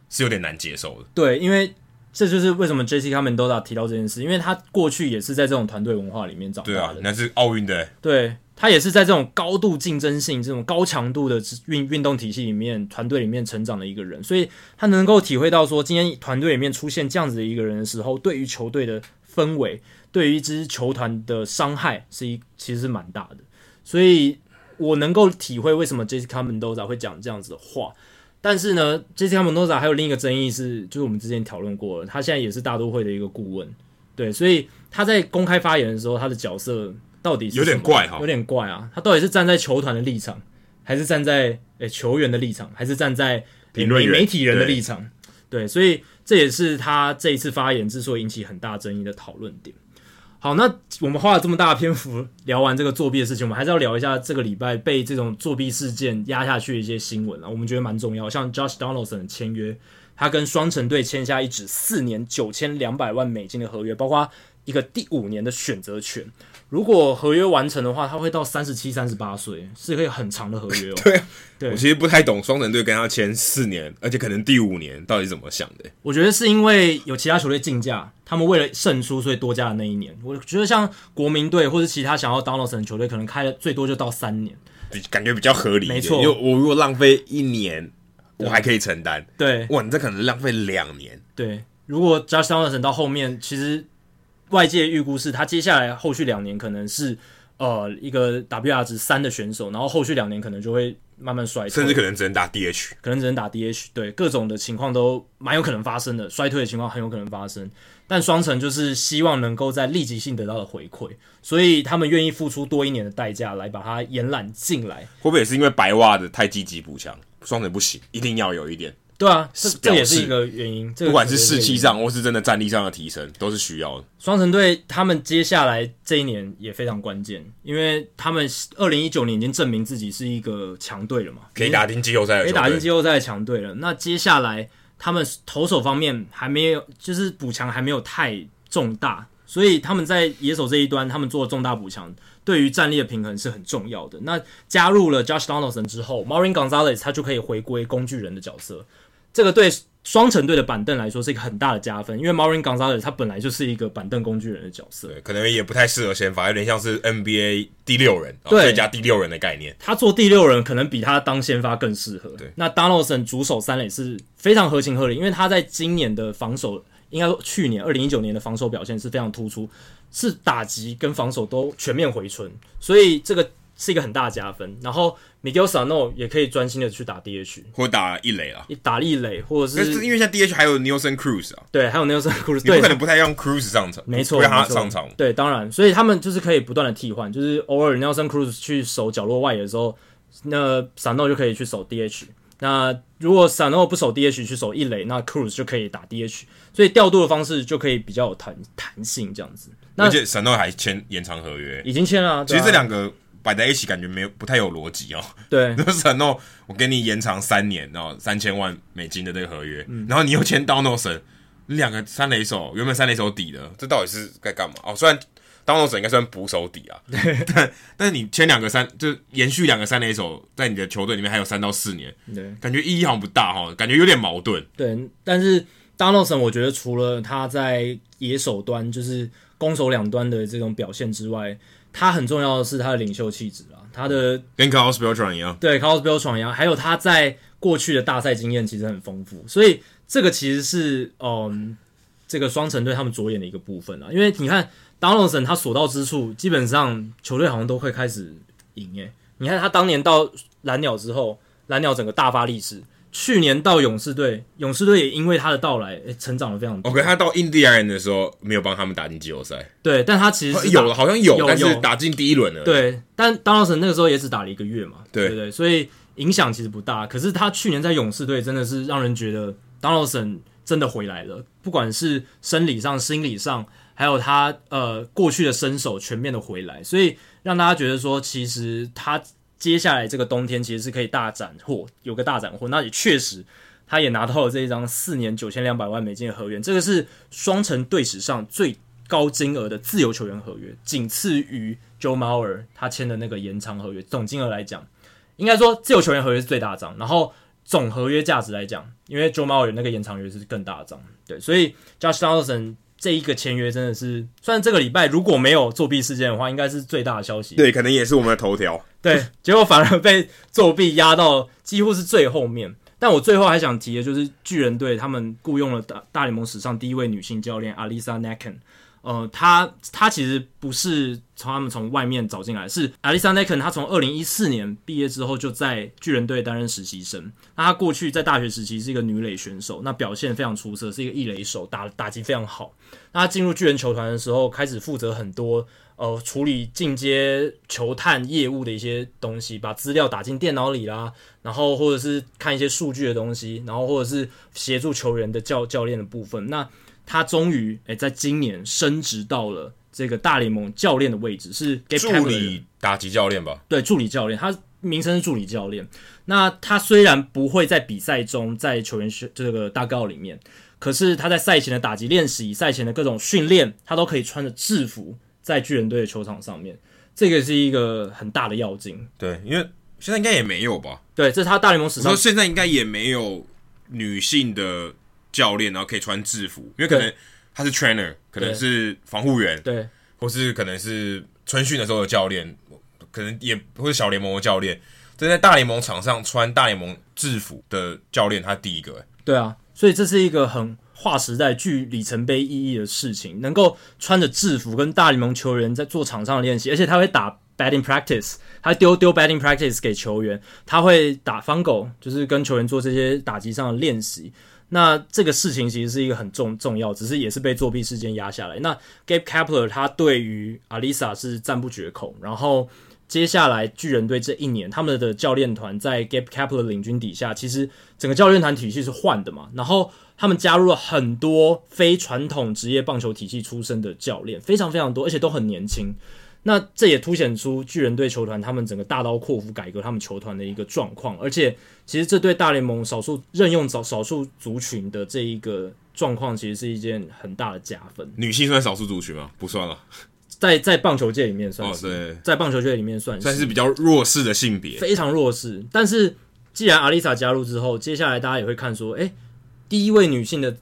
是有点难接受的。对，因为这就是为什么 Jessica Mendoza 提到这件事，因为他过去也是在这种团队文化里面长大的。对啊，那是奥运的。对，他也是在这种高度竞争性、这种高强度的运运动体系里面、团队里面成长的一个人，所以他能够体会到说，今天团队里面出现这样子的一个人的时候，对于球队的氛围，对于一支球团的伤害，是一其实是蛮大的。所以。我能够体会为什么 Jessica Mendoza 会讲这样子的话，但是呢，Jessica Mendoza 还有另一个争议是，就是我们之前讨论过了，他现在也是大都会的一个顾问，对，所以他在公开发言的时候，他的角色到底是有点怪哈，有点怪啊，他到底是站在球团的立场，还是站在诶、欸、球员的立场，还是站在评论媒体人的立场？对，对，所以这也是他这一次发言之所以引起很大争议的讨论点。好，那我们花了这么大篇幅聊完这个作弊的事情，我们还是要聊一下这个礼拜被这种作弊事件压下去的一些新闻啊，我们觉得蛮重要。像 Josh Donaldson 的签约，他跟双城队签下一纸四年九千两百万美金的合约，包括一个第五年的选择权。如果合约完成的话，他会到三十七、三十八岁，是可以很长的合约哦。对啊，对，我其实不太懂双城队跟他签四年，而且可能第五年到底怎么想的？我觉得是因为有其他球队竞价，他们为了胜出，所以多加了那一年。我觉得像国民队或者其他想要 Donaldson 的球队，可能开的最多就到三年，感觉比较合理。没错，因为我如果浪费一年，我还可以承担。对，哇，你这可能浪费两年。对，如果 Josh Donaldson 到后面，其实外界预估是他接下来后续两年可能是。呃，一个 WR 值三的选手，然后后续两年可能就会慢慢衰退，甚至可能只能打 DH，可能只能打 DH，对，各种的情况都蛮有可能发生的，衰退的情况很有可能发生。但双城就是希望能够在立即性得到的回馈，所以他们愿意付出多一年的代价来把它延揽进来。会不会也是因为白袜的太积极补强，双城不行，一定要有一点。对啊，这这也是一个原因。这个、不管是士气上，或是真的战力上的提升，都是需要的。双城队他们接下来这一年也非常关键，因为他们二零一九年已经证明自己是一个强队了嘛，可以打进季后赛，可以打进季后赛的强队了。那接下来他们投手方面还没有，就是补强还没有太重大，所以他们在野手这一端，他们做了重大补强，对于战力的平衡是很重要的。那加入了 Josh Donaldson 之后，Marvin Gonzalez 他就可以回归工具人的角色，这个对。双城队的板凳来说是一个很大的加分，因为 Marvin Gonzalez 他本来就是一个板凳工具人的角色，对，可能也不太适合先发，有点像是 NBA 第六人，对，最佳第六人的概念。他做第六人可能比他当先发更适合。对，那 Donaldson 主守三垒是非常合情合理，因为他在今年的防守，应该说去年二零一九年的防守表现是非常突出，是打击跟防守都全面回春，所以这个。是一个很大的加分，然后 Miguel Sano 也可以专心的去打 DH 或打一垒啊，打一垒或者是，是因为像 DH 还有 Nelson Cruz 啊，对，还有 Nelson Cruz，你不可能不太让 Cruz 上场，没错，让他上场，对，当然，所以他们就是可以不断的替换，就是偶尔 Nelson Cruz 去守角落外野的时候，那 Sano 就可以去守 DH，那如果 Sano 不守 DH 去守一垒，那 Cruz 就可以打 DH，所以调度的方式就可以比较有弹弹性这样子。那而且 Sano 还签延长合约，已经签了、啊，其实这两个。摆在一起感觉没有不太有逻辑哦。对，就是承诺我给你延长三年，然后三千万美金的这个合约，嗯、然后你又签 Donaldson，两个三垒手原本三垒手底的，这到底是该干嘛？哦，虽然 Donaldson 应该算捕手底啊，对，但但是你签两个三，就延续两个三垒手在你的球队里面还有三到四年，对，感觉意义好像不大哈，感觉有点矛盾。对，但是 Donaldson 我觉得除了他在野手端，就是攻守两端的这种表现之外。他很重要的是他的领袖气质啊，他的跟 Carlos Beltran 一样，对 Carlos Beltran 一样，还有他在过去的大赛经验其实很丰富，所以这个其实是嗯，这个双城队他们着眼的一个部分啊。因为你看 Donaldson 他所到之处，基本上球队好像都会开始赢诶。你看他当年到蓝鸟之后，蓝鸟整个大发利市。去年到勇士队，勇士队也因为他的到来，诶，成长了非常多。OK，他到印第安人的时候，没有帮他们打进季后赛。对，但他其实是有了，好像有，有但是打进第一轮了。对，但当劳森那个时候也只打了一个月嘛，对，对对，所以影响其实不大。可是他去年在勇士队真的是让人觉得当劳森真的回来了，不管是生理上、心理上，还有他呃过去的身手全面的回来，所以让大家觉得说，其实他接下来这个冬天其实是可以大斩获，有个大斩获，那也确实。他也拿到了这一张四年九千两百万美金的合约，这个是双城队史上最高金额的自由球员合约，仅次于 Joe Mauer 他签的那个延长合约。总金额来讲，应该说自由球员合约是最大张，然后总合约价值来讲，因为 Joe Mauer 那个延长约是更大张。对，所以 Josh Donaldson 这一个签约真的是，虽然这个礼拜如果没有作弊事件的话，应该是最大的消息。对，可能也是我们的头条。对，结果反而被作弊压到几乎是最后面。但我最后还想提的就是巨人队，他们雇佣了大大联盟史上第一位女性教练 Alisa Nakken。呃，他他其实不是从他们从外面找进来，是 Alisa Nakken。他从二零一四年毕业之后就在巨人队担任实习生。那他过去在大学时期是一个女垒选手，那表现非常出色，是一个一垒手，打打击非常好。那她进入巨人球团的时候，开始负责很多。呃，处理进阶球探业务的一些东西，把资料打进电脑里啦，然后或者是看一些数据的东西，然后或者是协助球员的教教练的部分。那他终于诶，在今年升职到了这个大联盟教练的位置，是助理打击教练吧？对，助理教练，他名称是助理教练。那他虽然不会在比赛中在球员这个大告里面，可是他在赛前的打击练习、赛前的各种训练，他都可以穿着制服。在巨人队的球场上面，这个是一个很大的要紧。对，因为现在应该也没有吧？对，这是他大联盟史上。说现在应该也没有女性的教练，然后可以穿制服，因为可能他是 trainer，可能是防护员，对，或是可能是春训的时候的教练，可能也或是小联盟的教练。但在大联盟场上穿大联盟制服的教练，他第一个。对啊，所以这是一个很。划时代具里程碑意义的事情，能够穿着制服跟大联盟球员在做场上练习，而且他会打 batting practice，他丢丢 batting practice 给球员，他会打 fungo，就是跟球员做这些打击上的练习。那这个事情其实是一个很重重要，只是也是被作弊事件压下来。那 Gabe Kapler 他对于 Alisa 是赞不绝口，然后接下来巨人队这一年，他们的教练团在 Gabe Kapler 领军底下，其实整个教练团体系是换的嘛，然后。他们加入了很多非传统职业棒球体系出身的教练，非常非常多，而且都很年轻。那这也凸显出巨人队球团他们整个大刀阔斧改革他们球团的一个状况。而且，其实这对大联盟少数任用少少数族群的这一个状况，其实是一件很大的加分。女性算少数族群吗？不算了。在在棒球界里面算是，哦、对，在棒球界里面算是算是比较弱势的性别，非常弱势。但是既然阿丽莎加入之后，接下来大家也会看说，哎、欸，第一位女性的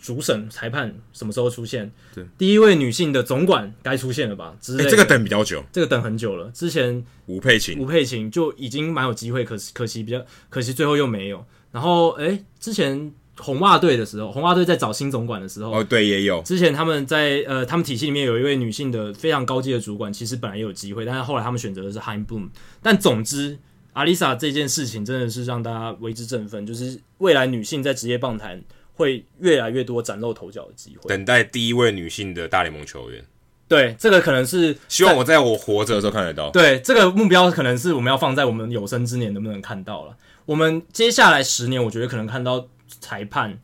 主审裁判什么时候出现？对，第一位女性的总管该出现了吧？之类的、欸，这个等比较久，这个等很久了。之前吴佩琴，吴佩琴就已经蛮有机会，可惜可惜比较可惜，最后又没有。然后，哎、欸，之前。红袜队的时候，红袜队在找新总管的时候，哦，对，也有。之前他们在呃，他们体系里面有一位女性的非常高阶的主管，其实本来也有机会，但是后来他们选择的是 Chaim Bloom。但总之，阿丽莎这件事情真的是让大家为之振奋，就是未来女性在职业棒坛会越来越多崭露头角的机会。等待第一位女性的大联盟球员，对，这个可能是希望我在我活着的时候看得到。对，这个目标可能是我们要放在我们有生之年能不能看到了。我们接下来十年，我觉得可能看到裁判。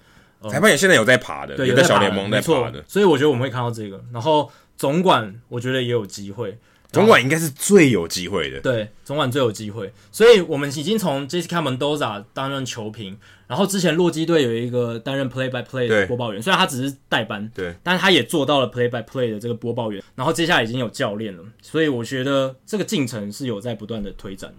裁判也现在有在爬的，对，有在小联盟在爬的，所以我觉得我们会看到这个。然后总管，我觉得也有机会。总管应该是最有机会的，对，总管最有机会。所以我们已经从 Jessica Mendoza 担任球评，然后之前洛基队有一个担任 Play by Play 的播报员，虽然他只是代班，对，但是他也做到了 Play by Play 的这个播报员。然后接下来已经有教练了，所以我觉得这个进程是有在不断的推展。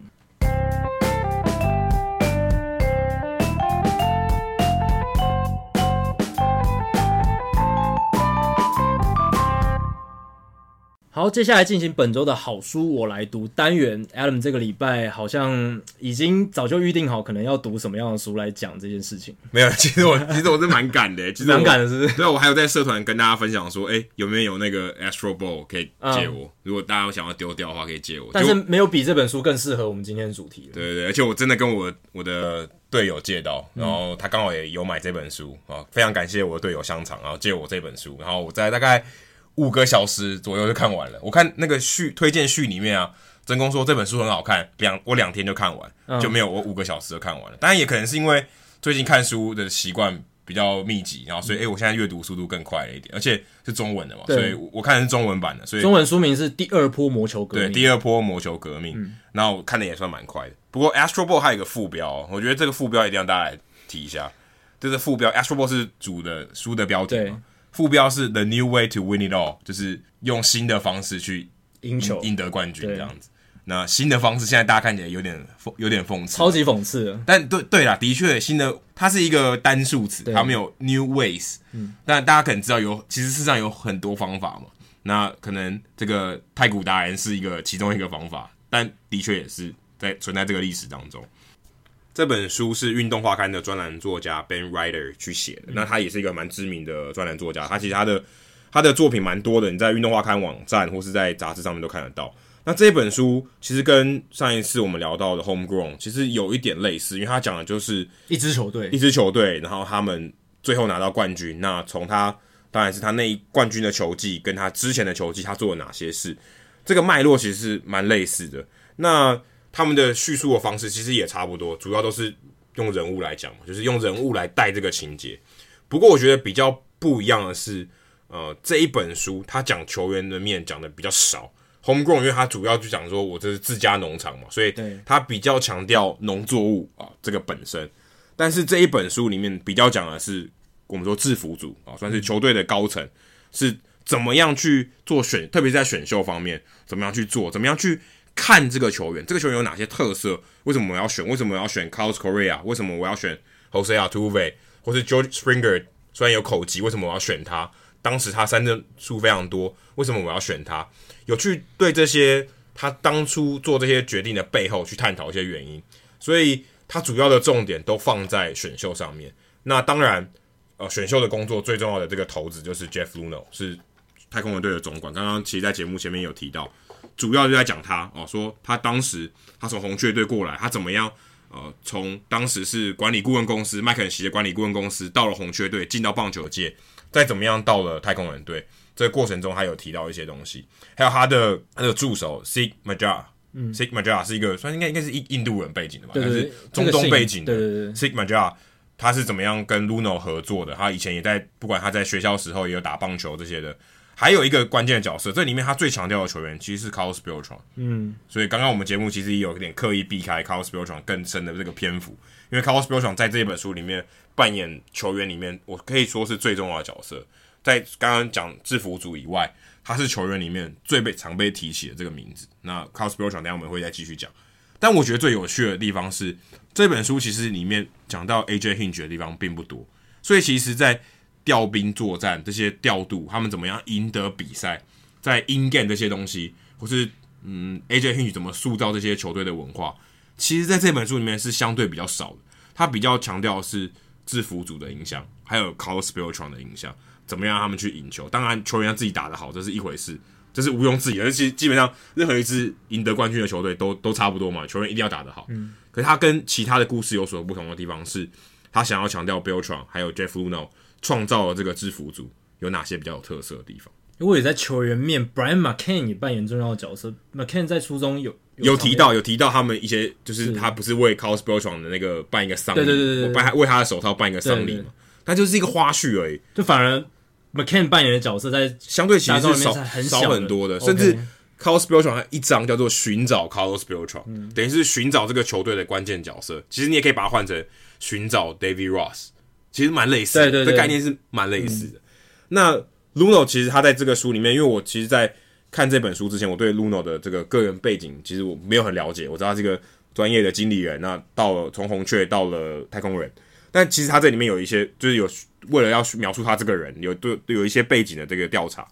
好，接下来进行本周的好书我来读单元。Adam 这个礼拜好像已经早就预定好，可能要读什么样的书来讲这件事情。没有，其实我 其实我是蛮赶的，其实蛮赶的是不是？对，我还有在社团跟大家分享说，哎、欸，有没有那个 Astro Ball 可以借我？嗯、如果大家想要丢掉的话，可以借我。但是没有比这本书更适合我们今天的主题。对对对，而且我真的跟我我的队友借到，然后他刚好也有买这本书啊，非常感谢我的队友香肠，然后借我这本书，然后我在大概。五个小时左右就看完了。我看那个序推荐序里面啊，真公说这本书很好看，两我两天就看完，嗯、就没有我五个小时就看完了。当然也可能是因为最近看书的习惯比较密集，然后所以诶、欸，我现在阅读速度更快了一点，而且是中文的嘛，所以我看的是中文版的。所以中文书名是《第二波魔球革命》。对，《第二波魔球革命》嗯。然后我看的也算蛮快的。不过 Astro Ball 还有一个副标，我觉得这个副标一定要大家来提一下。这是副标 Astro Ball 是主的书的标题嘛。副标是 The New Way to Win It All，就是用新的方式去赢球、赢得冠军这样子。那新的方式现在大家看起来有点讽，有点讽刺，超级讽刺。但对对啦，的确新的它是一个单数词，它没有 New Ways。嗯，但大家可能知道有，其实世上有很多方法嘛。那可能这个太古达人是一个其中一个方法，但的确也是在存在这个历史当中。这本书是运动画刊的专栏作家 Ben Ryder 去写的，嗯、那他也是一个蛮知名的专栏作家。他其实他的他的作品蛮多的，你在运动画刊网站或是在杂志上面都看得到。那这本书其实跟上一次我们聊到的 Homegrown 其实有一点类似，因为他讲的就是一支球队，一支球队，然后他们最后拿到冠军。那从他当然是他那一冠军的球技，跟他之前的球技，他做了哪些事？这个脉络其实是蛮类似的。那他们的叙述的方式其实也差不多，主要都是用人物来讲嘛，就是用人物来带这个情节。不过我觉得比较不一样的是，呃，这一本书它讲球员的面讲的比较少。Homegrown 因为它主要就讲说我这是自家农场嘛，所以它比较强调农作物啊这个本身。但是这一本书里面比较讲的是我们说制服组啊，算是球队的高层是怎么样去做选，特别是在选秀方面怎么样去做，怎么样去。看这个球员，这个球员有哪些特色？为什么我要选？为什么我要选 Carlos Correa？为什么我要选 Jose Altuve？或是 George Springer？虽然有口疾，为什么我要选他？当时他三振数非常多，为什么我要选他？有去对这些他当初做这些决定的背后去探讨一些原因，所以他主要的重点都放在选秀上面。那当然，呃，选秀的工作最重要的这个头子就是 Jeff Luno，是太空人队的总管。刚刚其实，在节目前面有提到。主要就在讲他哦，说他当时他从红雀队过来，他怎么样？呃，从当时是管理顾问公司麦肯锡的管理顾问公司，到了红雀队，进到棒球界，再怎么样到了太空人队，这个过程中他有提到一些东西，还有他的他的助手 Sig Major，嗯，Sig Major 是一个算应该应该是印印度人背景的吧，但是中东背景的，对对对，Sig Major 他是怎么样跟 Luhnow 合作的？他以前也在，不管他在学校时候也有打棒球这些的。还有一个关键的角色，这里面他最强调的球员其实是 Carlos Beltran。嗯，所以刚刚我们节目其实也有一点刻意避开 Carlos Beltran 更深的这个篇幅，因为 Carlos Beltran 在这一本书里面扮演球员里面，我可以说是最重要的角色。在刚刚讲制服组以外，他是球员里面最被常被提起的这个名字。那 Carl Spoelstra 等下我们会再继续讲。但我觉得最有趣的地方是，这本书其实里面讲到 AJ Hinch 的地方并不多，所以其实，在调兵作战这些调度，他们怎么样赢得比赛，在 in game 这些东西，或是嗯 AJ Hinch 怎么塑造这些球队的文化，其实在这本书里面是相对比较少的。他比较强调是制服组的影响，还有 Carl Spoelstra 的影响，怎么样让他们去赢球。当然，球员要自己打得好，这是一回事。这是毋庸置疑的，而且基本上任何一支赢得冠军的球队都都差不多嘛，球员一定要打得好。嗯，可是他跟其他的故事有所不同的地方是，他想要强调 Beltran 还有 Jeff Luhnow 创造了这个制服组有哪些比较有特色的地方。因为也在球员面，Brian McCann 也扮演重要的角色。McCann 在书中有有，有提到有提到他们一些，就是他不是为 Carlos Beltran 的那个办一个丧礼，对对对对，办为他的手套办一个丧礼嘛，他就是一个花絮而已，就反而。McCann 扮演的角色在相对其实是少很少很多的，甚至 Carlos Beltran 一章叫做寻找 Carlos Beltran，嗯、等于是寻找这个球队的关键角色。其实你也可以把它换成寻找 David Ross，其实蛮类似的，对对对，这概念是蛮类似的。嗯、那 Luhnow 其实他在这个书里面，因为我其实，在看这本书之前，我对 Luhnow 的这个个人背景其实我没有很了解。我知道他是个专业的经理人，那到了从红雀到了太空人，但其实他这里面有一些就是有。为了要描述他这个人，有对有一些背景的这个调查，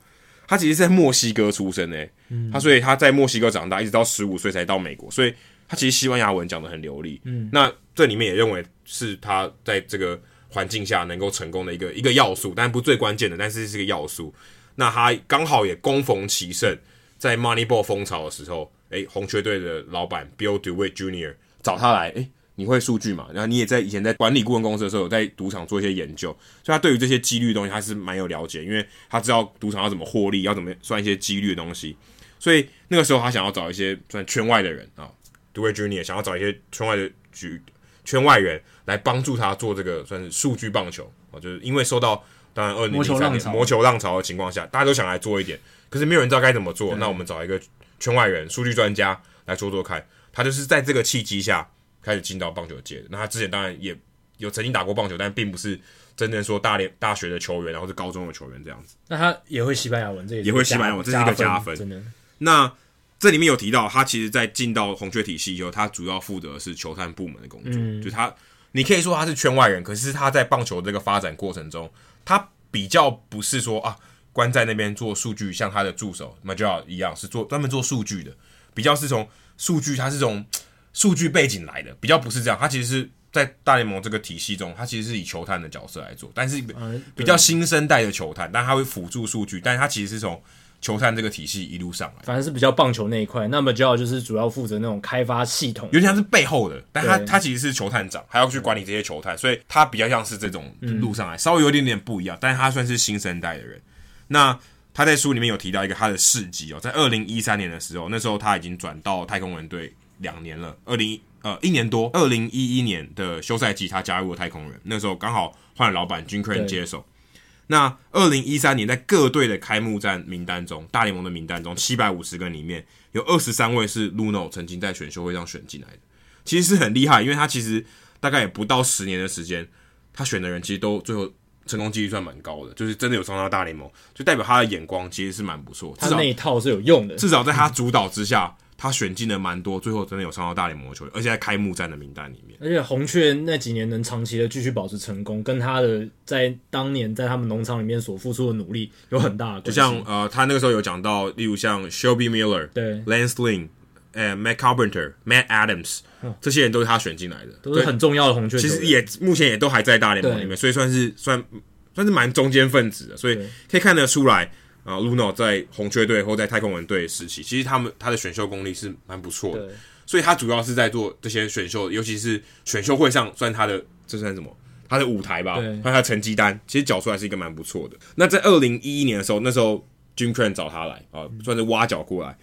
他其实在墨西哥出生诶，嗯、他所以他在墨西哥长大，一直到十五岁才到美国，所以他其实西班牙文讲的很流利。嗯，那这里面也认为是他在这个环境下能够成功的一个一个要素，但不最关键的，但是是个要素。那他刚好也恭逢其盛，在 Moneyball 风潮的时候，诶，红雀队的老板 Bill DeWitt Jr. 找他来，诶。你会数据嘛？然后你也在以前在管理顾问公司的时候，有在赌场做一些研究，所以他对于这些几率的东西，他是蛮有了解，因为他知道赌场要怎么获利，要怎么算一些几率的东西。所以那个时候，他想要找一些算圈外的人啊，DeWitt Jr. 想要找一些圈外的局圈外人来帮助他做这个算是数据棒球啊，就是因为受到当然二零零三年魔球浪潮的情况下，大家都想来做一点，可是没有人知道该怎么做，那我们找一个圈外人数据专家来做做看，他就是在这个契机下。开始进到棒球界的，那他之前当然也有曾经打过棒球，但并不是真正说大连大学的球员，然后是高中的球员这样子。那他也会西班牙文，这也，也会西班牙文，这是一个加分。真的。那这里面有提到，他其实在进到红雀体系以后，他主要负责是球探部门的工作。嗯，就他，你可以说他是圈外人，可是他在棒球这个发展过程中，他比较不是说啊关在那边做数据，像他的助手 Major 一样，是做专门做数据的，比较是从数据，他是从。数据背景来的比较不是这样，他其实是在大联盟这个体系中，他其实是以球探的角色来做，但是比较新生代的球探，但他会辅助数据，但是他其实是从球探这个体系一路上来，反正是比较棒球那一块。那么就要就是主要负责那种开发系统，尤其他是背后的，但他他其实是球探长，还要去管理这些球探，所以他比较像是这种路上来，稍微有点点不一样，但是他算是新生代的人。那他在书里面有提到一个他的事迹哦，在二零一三年的时候，那时候他已经转到太空人队。两年了，二零呃一年多，二零一一年的休赛季，他加入了太空人。那时候刚好换了老板 Jim Crane 接手。对那二零一三年，在各队的开幕战名单中，大联盟的名单中，七百五十个里面有二十三位是 Luhnow 曾经在选秀会上选进来的，其实是很厉害，因为他其实大概也不到十年的时间，他选的人其实都最后成功几率算蛮高的，就是真的有上到大联盟，就代表他的眼光其实是蛮不错。他那一套是有用的，至少在他主导之下。嗯他选进了蛮多，最后真的有上到大联盟的球员，而且在开幕战的名单里面。而且红雀那几年能长期的继续保持成功，跟他的在当年在他们农场里面所付出的努力有很大的关系。就像呃，他那个时候有讲到，例如像 Shelby Miller、对 Lance Lynn、呃 Matt Carpenter、Matt Adams，、嗯、这些人都是他选进来的，都是很重要的红雀。其实也目前也都还在大联盟里面，所以算是算算是蛮中间分子的，所以可以看得出来。啊，Luhnow 在红雀队或在太空人队时期，其实他们他的选秀功力是蛮不错的，所以他主要是在做这些选秀，尤其是选秀会上算他的这算什么？他的舞台吧，对他的成绩单，其实缴出来是一个蛮不错的。那在二零一一年的时候，那时候 Jim Crane 找他来啊，算是挖角过来。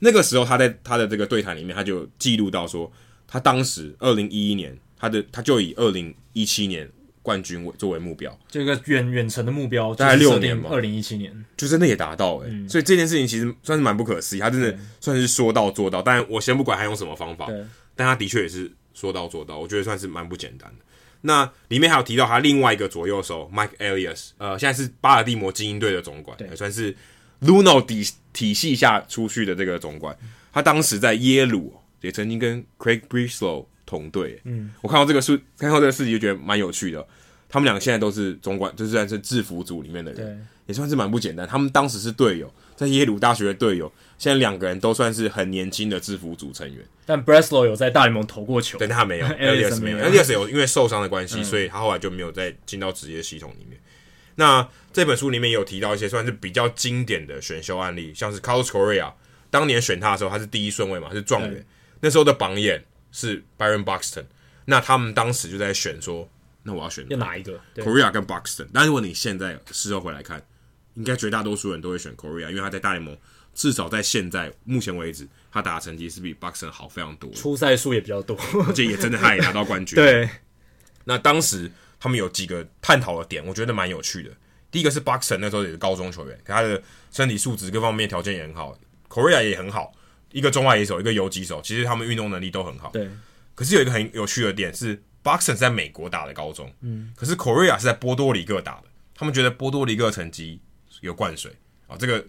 那个时候他在他的这个对谈里面，他就记录到说，他当时二零一一年，他的他就以二零一七年。冠军为作为目标，这个远远程的目标，大概六年嘛，二零一七年。就真的也达到哎、欸，嗯、所以这件事情其实算是蛮不可思议，他真的算是说到做到。但我先不管他用什么方法，但他的确也是说到做到，我觉得算是蛮不简单的。那里面还有提到他另外一个左右手 Mike Elias，呃，现在是巴尔的摩精英队的总管，也算是 Luno 体体系下出去的这个总管。他当时在耶鲁也曾经跟 Craig Breslow 同队。嗯，我看到这个数，看到这个事情就觉得蛮有趣的。他们两个现在都是总管，就算是制服组里面的人，也算是蛮不简单。他们当时是队友，在耶鲁大学的队友。现在两个人都算是很年轻的制服组成员，但 Breslow 有在大联盟投过球，但他没有，Elias 没有，Elias 有因为受伤的关系，嗯、所以他后来就没有再进到职业系统里面。那这本书里面有提到一些算是比较经典的选秀案例，像是 Carlos Correa，当年选他的时候他是第一顺位嘛，是状元，那时候的榜眼是 Byron Buxton，那他们当时就在选说，那我要选要哪一个？Correa 跟 Buxton，但如果你现在事后回来看，应该绝大多数人都会选 Correa，因为他在大联盟。至少在现在目前为止，他打的成绩是比 Buxton 好非常多，出赛数也比较多，而且也真的他也拿到冠军。对，那当时他们有几个探讨的点，我觉得蛮有趣的。第一个是 Buxton 那时候也是高中球员，可他的身体素质各方面条件也很好，Correa 也很好，一个中外野手，一个游击手，其实他们运动能力都很好。对，可是有一个很有趣的点是，Boxton 在美国打的高中，嗯，可是 Correa 是在波多黎各打的，他们觉得波多黎各成绩有灌水啊，这个。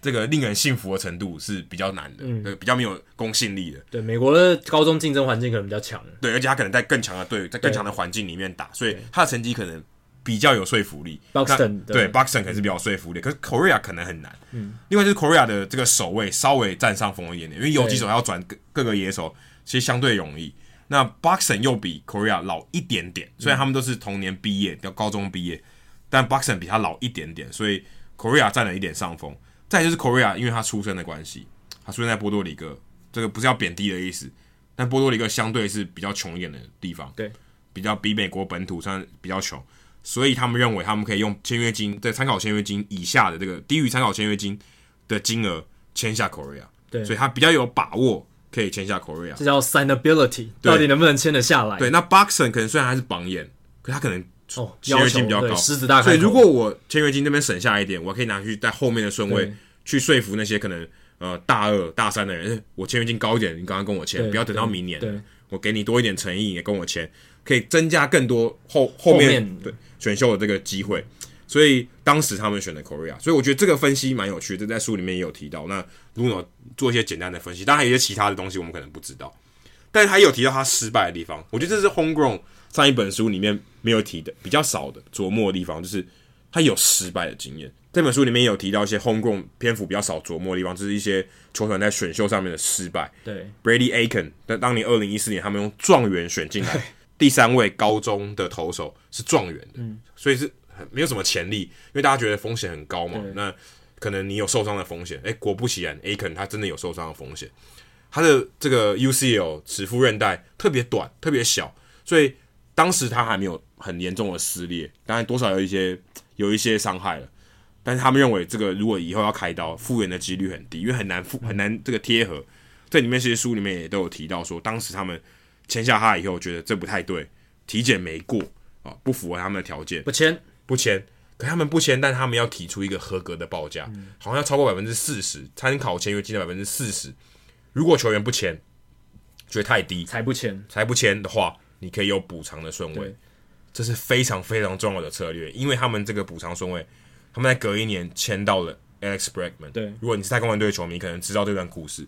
这个令人信服的程度是比较难的，嗯，比较没有公信力的。对，美国的高中竞争环境可能比较强，对，而且他可能在更强的队，在更强的环境里面打，所以他的成绩可能比较有说服力。Buxton 对，Buxton 可能是比较有说服力，可是 Correa 可能很难。嗯，另外就是 Correa 的这个守卫稍微占上风一点点，因为游击手要转各各个野手，其实相对容易。那 Buxton 又比 Correa 老一点点，虽然他们都是同年毕业，叫高中毕业，但 Buxton 比他老一点点，所以 Correa 占了一点上风。再就是 Correa，因为他出生的关系，他出生在波多黎各，这个不是要贬低的意思，但波多黎各相对是比较穷一点的地方，对，比较比美国本土算比较穷，所以他们认为他们可以用签约金在参考签约金以下的这个低于参考签约金的金额签下 Correa，对，所以他比较有把握可以签下 Correa，这叫 signability，到底能不能签得下来？对，那 Buxton 可能虽然他是榜眼，可他可能哦签约金比较高，狮子大所以如果我签约金那边省下一点，我可以拿去在后面的顺位。去说服那些可能呃大二大三的人，欸、我签约金高一点，你刚刚跟我签，不要等到明年，我给你多一点诚意，也跟我签，可以增加更多后后面对选秀的这个机会。所以当时他们选的 Correa，所以我觉得这个分析蛮有趣的，在书里面也有提到。那如果做一些简单的分析，当然还有一些其他的东西我们可能不知道，但是他有提到他失败的地方，我觉得这是 Homegrown 上一本书里面没有提的，比较少的琢磨的地方，就是他有失败的经验。这本书里面有提到一些 homegrown 篇幅比较少琢磨的地方，就是一些球团在选秀上面的失败。对，Brady Aiken，但当年二零一四年他们用状元选进来，第三位高中的投手是状元的，嗯，所以是没有什么潜力，因为大家觉得风险很高嘛。那可能你有受伤的风险，诶，果不其然，Aiken 他真的有受伤的风险，他的这个 UCL 尺副韧带特别短，特别小，所以当时他还没有很严重的撕裂，当然多少有一些有一些伤害了。但是他们认为，这个如果以后要开刀复原的几率很低，因为很难复很难这个贴合。这里面其实书里面也都有提到说，当时他们签下他以后，觉得这不太对，体检没过啊，不符合他们的条件，不签不签。可他们不签，但他们要提出一个合格的报价，嗯、好像要超过百分之四十，参考签约金的百分之四十。如果球员不签，觉得太低，才不签，才不签的话，你可以有补偿的顺位，这是非常非常重要的策略，因为他们这个补偿顺位。他们在隔一年签到了 Alex Bregman。对，如果你是太空人队的球迷，可能知道这段故事。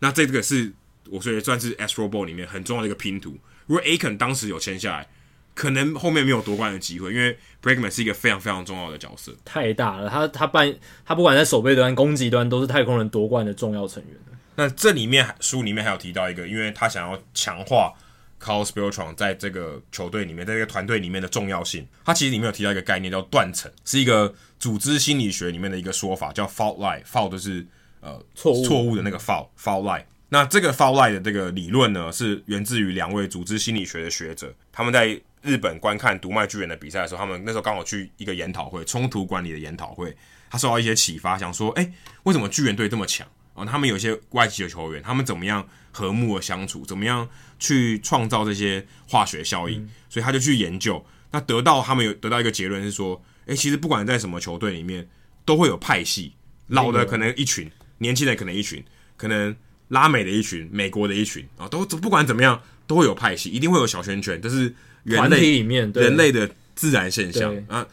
那这个是我觉得算是 Astro Ball 里面很重要的一个拼图。如果 Aiken 当时有签下来，可能后面没有夺冠的机会，因为 Bregman 是一个非常非常重要的角色。太大了，他他扮他不管在守备端、攻击端，都是太空人夺冠的重要成员。那这里面书里面还有提到一个，因为他想要强化。Carlos Beltran 在这个球队里面，在这个团队里面的重要性，他其实里面有提到一个概念叫断层，是一个组织心理学里面的一个说法，叫 fault line，fault 就是呃错误错误的那个 fault，fault line。那这个 fault line 的这个理论呢，是源自于两位组织心理学的学者，他们在日本观看读卖巨人的比赛的时候，他们那时候刚好去一个研讨会，冲突管理的研讨会，他受到一些启发，想说，哎，为什么巨人队这么强？哦，他们有一些外籍的球员，他们怎么样和睦的相处？怎么样去创造这些化学效应？所以他就去研究，那得到他们有得到一个结论是说，诶，其实不管在什么球队里面，都会有派系，老的可能一群，年轻的可能一群，可能拉美的一群，美国的一群啊，都不管怎么样，都会有派系，一定会有小圈圈，这是人类里面人类的自然现象啊。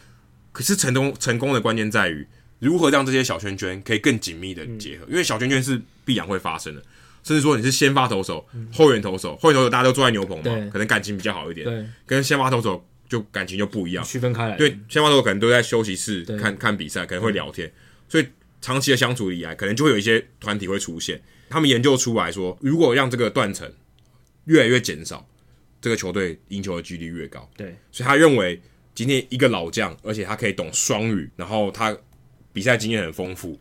可是成功成功的关键在于如何让这些小圈圈可以更紧密的结合，嗯、因为小圈圈是必然会发生的。甚至说你是先发投手、嗯、后援投手，后援投手大家都坐在牛棚嘛，可能感情比较好一点，对跟先发投手就感情就不一样，区分开来。对，先发投手可能都在休息室看看比赛，可能会聊天，嗯、所以长期的相处以来，可能就会有一些团体会出现。他们研究出来说，如果让这个断层越来越减少，这个球队赢球的几率越高。对，所以他认为今天一个老将，而且他可以懂双语，然后他比赛经验很丰富，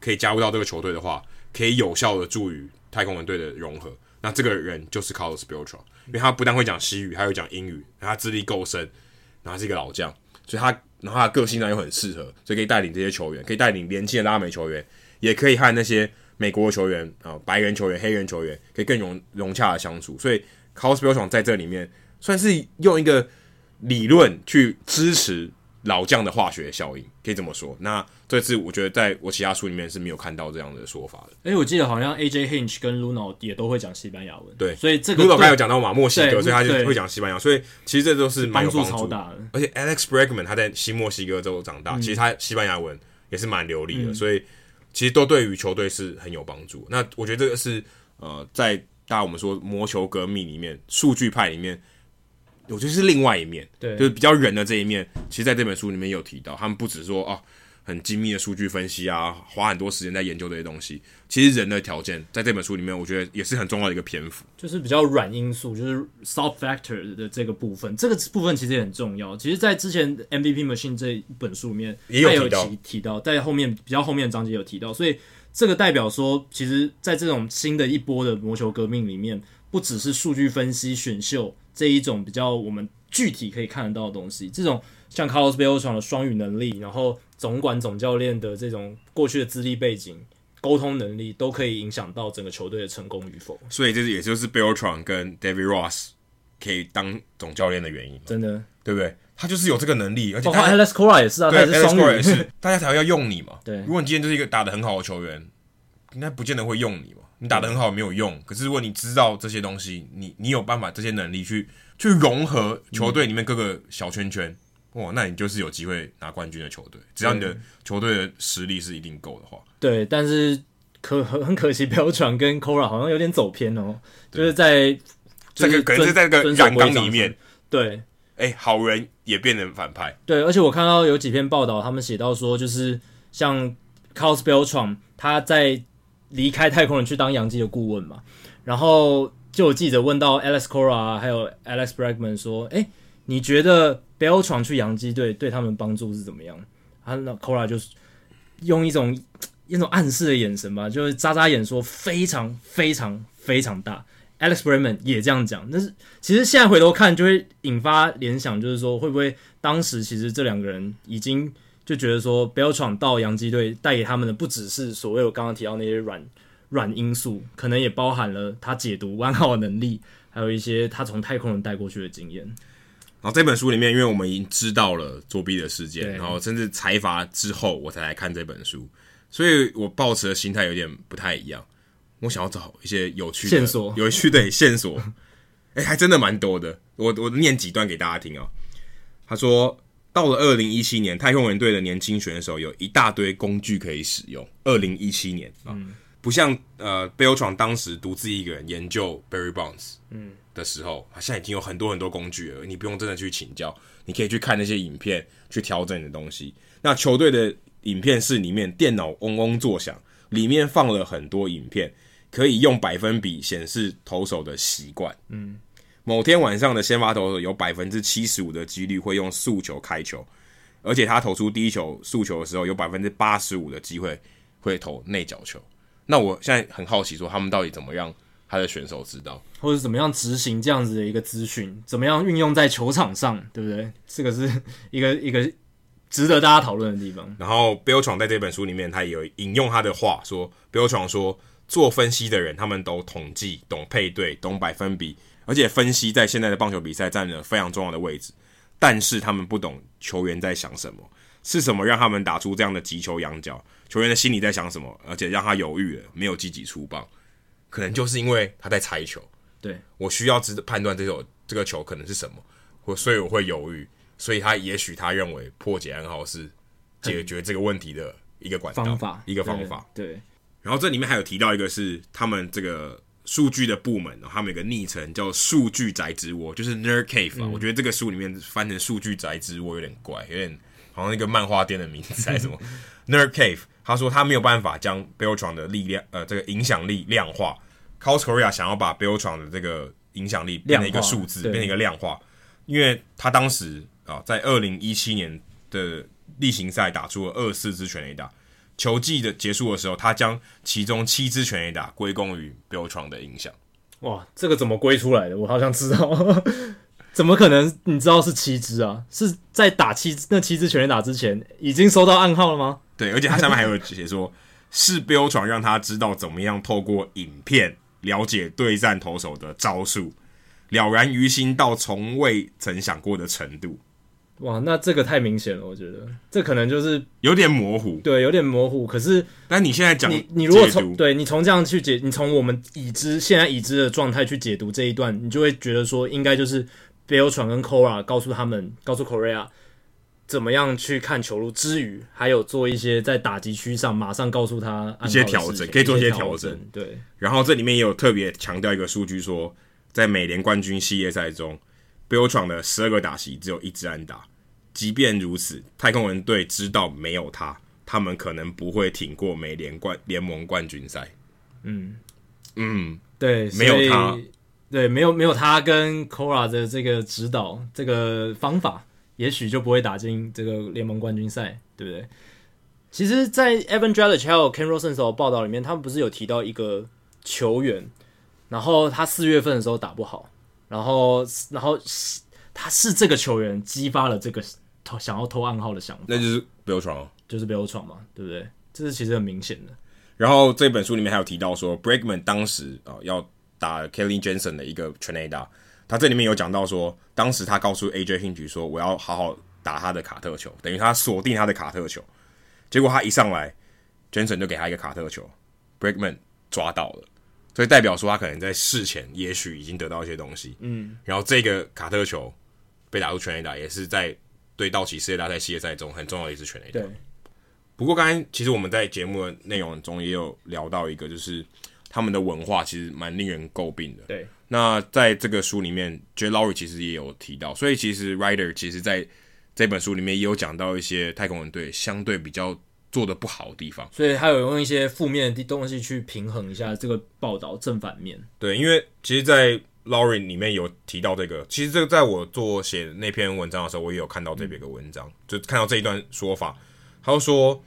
可以加入到这个球队的话，可以有效的助于太空人队的融合。那这个人就是 Carlos Beltran，因为他不但会讲西语，还会讲英语，他资历够深，然后他是一个老将，所以他然后他的个性呢又很适合，所以可以带领这些球员，可以带领年轻的拉美球员，也可以和那些。美国球员啊，白人球员、黑人球员可以更融融洽的相处，所以 Beltran 在这里面算是用一个理论去支持老将的化学效应，可以这么说。那这次我觉得在我其他书里面是没有看到这样的说法的。哎、欸，我记得好像 AJ Hinch 跟 Luno 也都会讲西班牙文，对，所以这个 Luno 刚有讲到嘛，墨西哥，所以他就会讲西班牙，所以其实这都是蛮有帮助，超大的。而且 Alex Bregman 他在新墨西哥州长大，嗯、其实他西班牙文也是蛮流利的，嗯、所以。其实都对于球队是很有帮助。那我觉得这个是呃，在大家我们说魔球革命里面，数据派里面，我觉得是另外一面，对，就是比较人的这一面。其实在这本书里面有提到，他们不只说啊。很精密的数据分析啊，花很多时间在研究这些东西。其实人的条件在这本书里面，我觉得也是很重要的一个篇幅，就是比较软因素，就是 soft factor 的这个部分。这个部分其实也很重要。其实，在之前 MVP Machine 这一本书里面也有提到，提到在后面比较后面的章节有提到。所以这个代表说，其实，在这种新的一波的魔球革命里面，不只是数据分析、选秀这一种比较我们具体可以看得到的东西，这种像 Carlos Beltran 的双语能力，然后。总管总教练的这种过去的资历背景、沟通能力，都可以影响到整个球队的成功与否。所以这是也就是 Beltran 跟 David Ross 可以当总教练的原因。真的，对不对？他就是有这个能力，而且他 Alex Cora 也是啊，对他也是双语，也是 大家才会要用你嘛。对，如果你今天就是一个打的很好的球员，应该不见得会用你嘛。你打的很好没有用，可是如果你知道这些东西，你你有办法这些能力去去融合球队里面各个小圈圈。嗯哇，那你就是有机会拿冠军的球队，只要你的球队的实力是一定够的话。对，但是可很很可惜，Beltran 跟 Cora 好像有点走偏哦，就是在这个可能是在这个染缸里面。对，哎、欸，好人也变成反派。对，而且我看到有几篇报道，他们写到说，就是像 Carlos Beltran 他在离开太空人去当洋基的顾问嘛，然后就有记者问到 Alex Cora 还有 Alex Bregman 说，哎、欸，你觉得 Bell 闯去洋基队对他们帮助是怎么样？他那 Cora 就是用一种一种暗示的眼神吧，就是眨眨眼说非常非常非常大。Alex Bregman 也这样讲，但是其实现在回头看就会引发联想，就是说会不会当时其实这两个人已经就觉得说 Bell 闯到洋基队带给他们的不只是所谓我刚刚提到那些软软因素，可能也包含了他解读完好的能力，还有一些他从太空人带过去的经验。然后这本书里面，因为我们已经知道了作弊的事件，然后甚至财阀之后，我才来看这本书，所以我抱持的心态有点不太一样。我想要找一些有趣的线索，有趣的线索，哎，还真的蛮多的。我我念几段给大家听啊、哦。他说，到了二零一七年，太空人队的年轻选手有一大堆工具可以使用。二零一七年啊，嗯、不像呃，Beltran 当时独自一个人研究 Barry Bonds，嗯。的时候，他现在已经有很多很多工具了，你不用真的去请教，你可以去看那些影片，去调整你的东西。那球队的影片室里面，电脑嗡嗡作响，里面放了很多影片，可以用百分比显示投手的习惯。嗯，某天晚上的先发投手有百分之七十五的几率会用速球开球，而且他投出第一球速球的时候，有百分之八十五的机会会投内角球。那我现在很好奇，说他们到底怎么样？他的选手知道，或者怎么样执行这样子的一个资讯，怎么样运用在球场上，对不对？这个是一个 一个值得大家讨论的地方。然后，Beltran 在这本书里面，他也有引用他的话说，Beltran 说，做分析的人他们都统计、懂配对、懂百分比，而且分析在现在的棒球比赛占了非常重要的位置。但是他们不懂球员在想什么，是什么让他们打出这样的急球仰角？球员的心里在想什么？而且让他犹豫了，没有积极出棒。可能就是因为他在猜球，对，我需要知判断这种这个球可能是什么，我所以我会犹豫，所以他也许他认为破解暗号是解决这个问题的一个管道方法，一个方法。对，对然后这里面还有提到一个是他们这个数据的部门，他们有个昵称叫“数据宅之窝”，就是 Nerd Cave 啊。嗯、我觉得这个书里面翻成“数据宅之窝”有点怪，有点好像一个漫画店的名字还是什么 Nerd Cave。他说他没有办法将 Beltran 的力量，呃，这个影响力量化。Chaos Korea 想要把 Beltran 的这个影响力变成一个数字，变成一个量化，因为他当时啊，在二零一七年的例行赛打出了二十四支全垒打，球季的结束的时候，他将其中七支全垒打归功于 Beltran 的影响。哇，这个怎么归出来的？我好像知道，怎么可能？你知道是七支啊？是在打七那七支全垒打之前，已经收到暗号了吗？对，而且他上面还有写说，是 Beltran 让他知道怎么样透过影片了解对战投手的招数，了然于心到从未曾想过的程度。哇，那这个太明显了，我觉得这可能就是有点模糊，对，有点模糊。可是，但你现在讲，你你如果从对你从这样去解，你从我们已知现在已知的状态去解读这一段，你就会觉得说，应该就是 Beltran 跟 Cora 告诉他们，告诉 Correa。怎么样去看球路之余，还有做一些在打击区上马上告诉他一些调整，可以做一些调整。对，然后这里面也有特别强调一个数据，说在美联冠军系列赛中，Beltran 的十二个打席只有一支安打。即便如此，太空人队知道没有他，他们可能不会挺过美联冠联盟冠军赛。嗯嗯，对，没有他，对，没有没有他跟 Cora 的这个指导，这个方法。也许就不会打进这个联盟冠军赛，对不对？其实，在 Evan Drellich 还有 Ken Rosenthal 的报道里面，他们不是有提到一个球员，然后他四月份的时候打不好，然后，然后他是这个球员激发了这个偷想要偷暗号的想法，那就是 Beltran，就是 Beltran 嘛，对不对？这是其实很明显的。然后这本书里面还有提到说，Bregman 当时啊、哦、要打 Kenley Jensen 的一个全垒打。他这里面有讲到说，当时他告诉 AJ Hinch 说：“我要好好打他的卡特球，等于他锁定他的卡特球。”结果他一上来，Jansen 就给他一个卡特球，Bregman 抓到了，所以代表说他可能在事前也许已经得到一些东西。嗯，然后这个卡特球被打出全垒打，也是在对道奇世界大赛系列赛中很重要的一次全垒打。对。不过刚才其实我们在节目的内容中也有聊到一个，就是他们的文化其实蛮令人诟病的。对。那在这个书里面，Jay Lowrie 其实也有提到，所以其实 Writer 其实在这本书里面也有讲到一些太空人队相对比较做的不好的地方，所以他有用一些负面的东西去平衡一下这个报道正反面。对，因为其实，在 Lowrie 里面有提到这个，其实这个在我做写那篇文章的时候，我也有看到这边个文章，就看到这一段说法，他就说，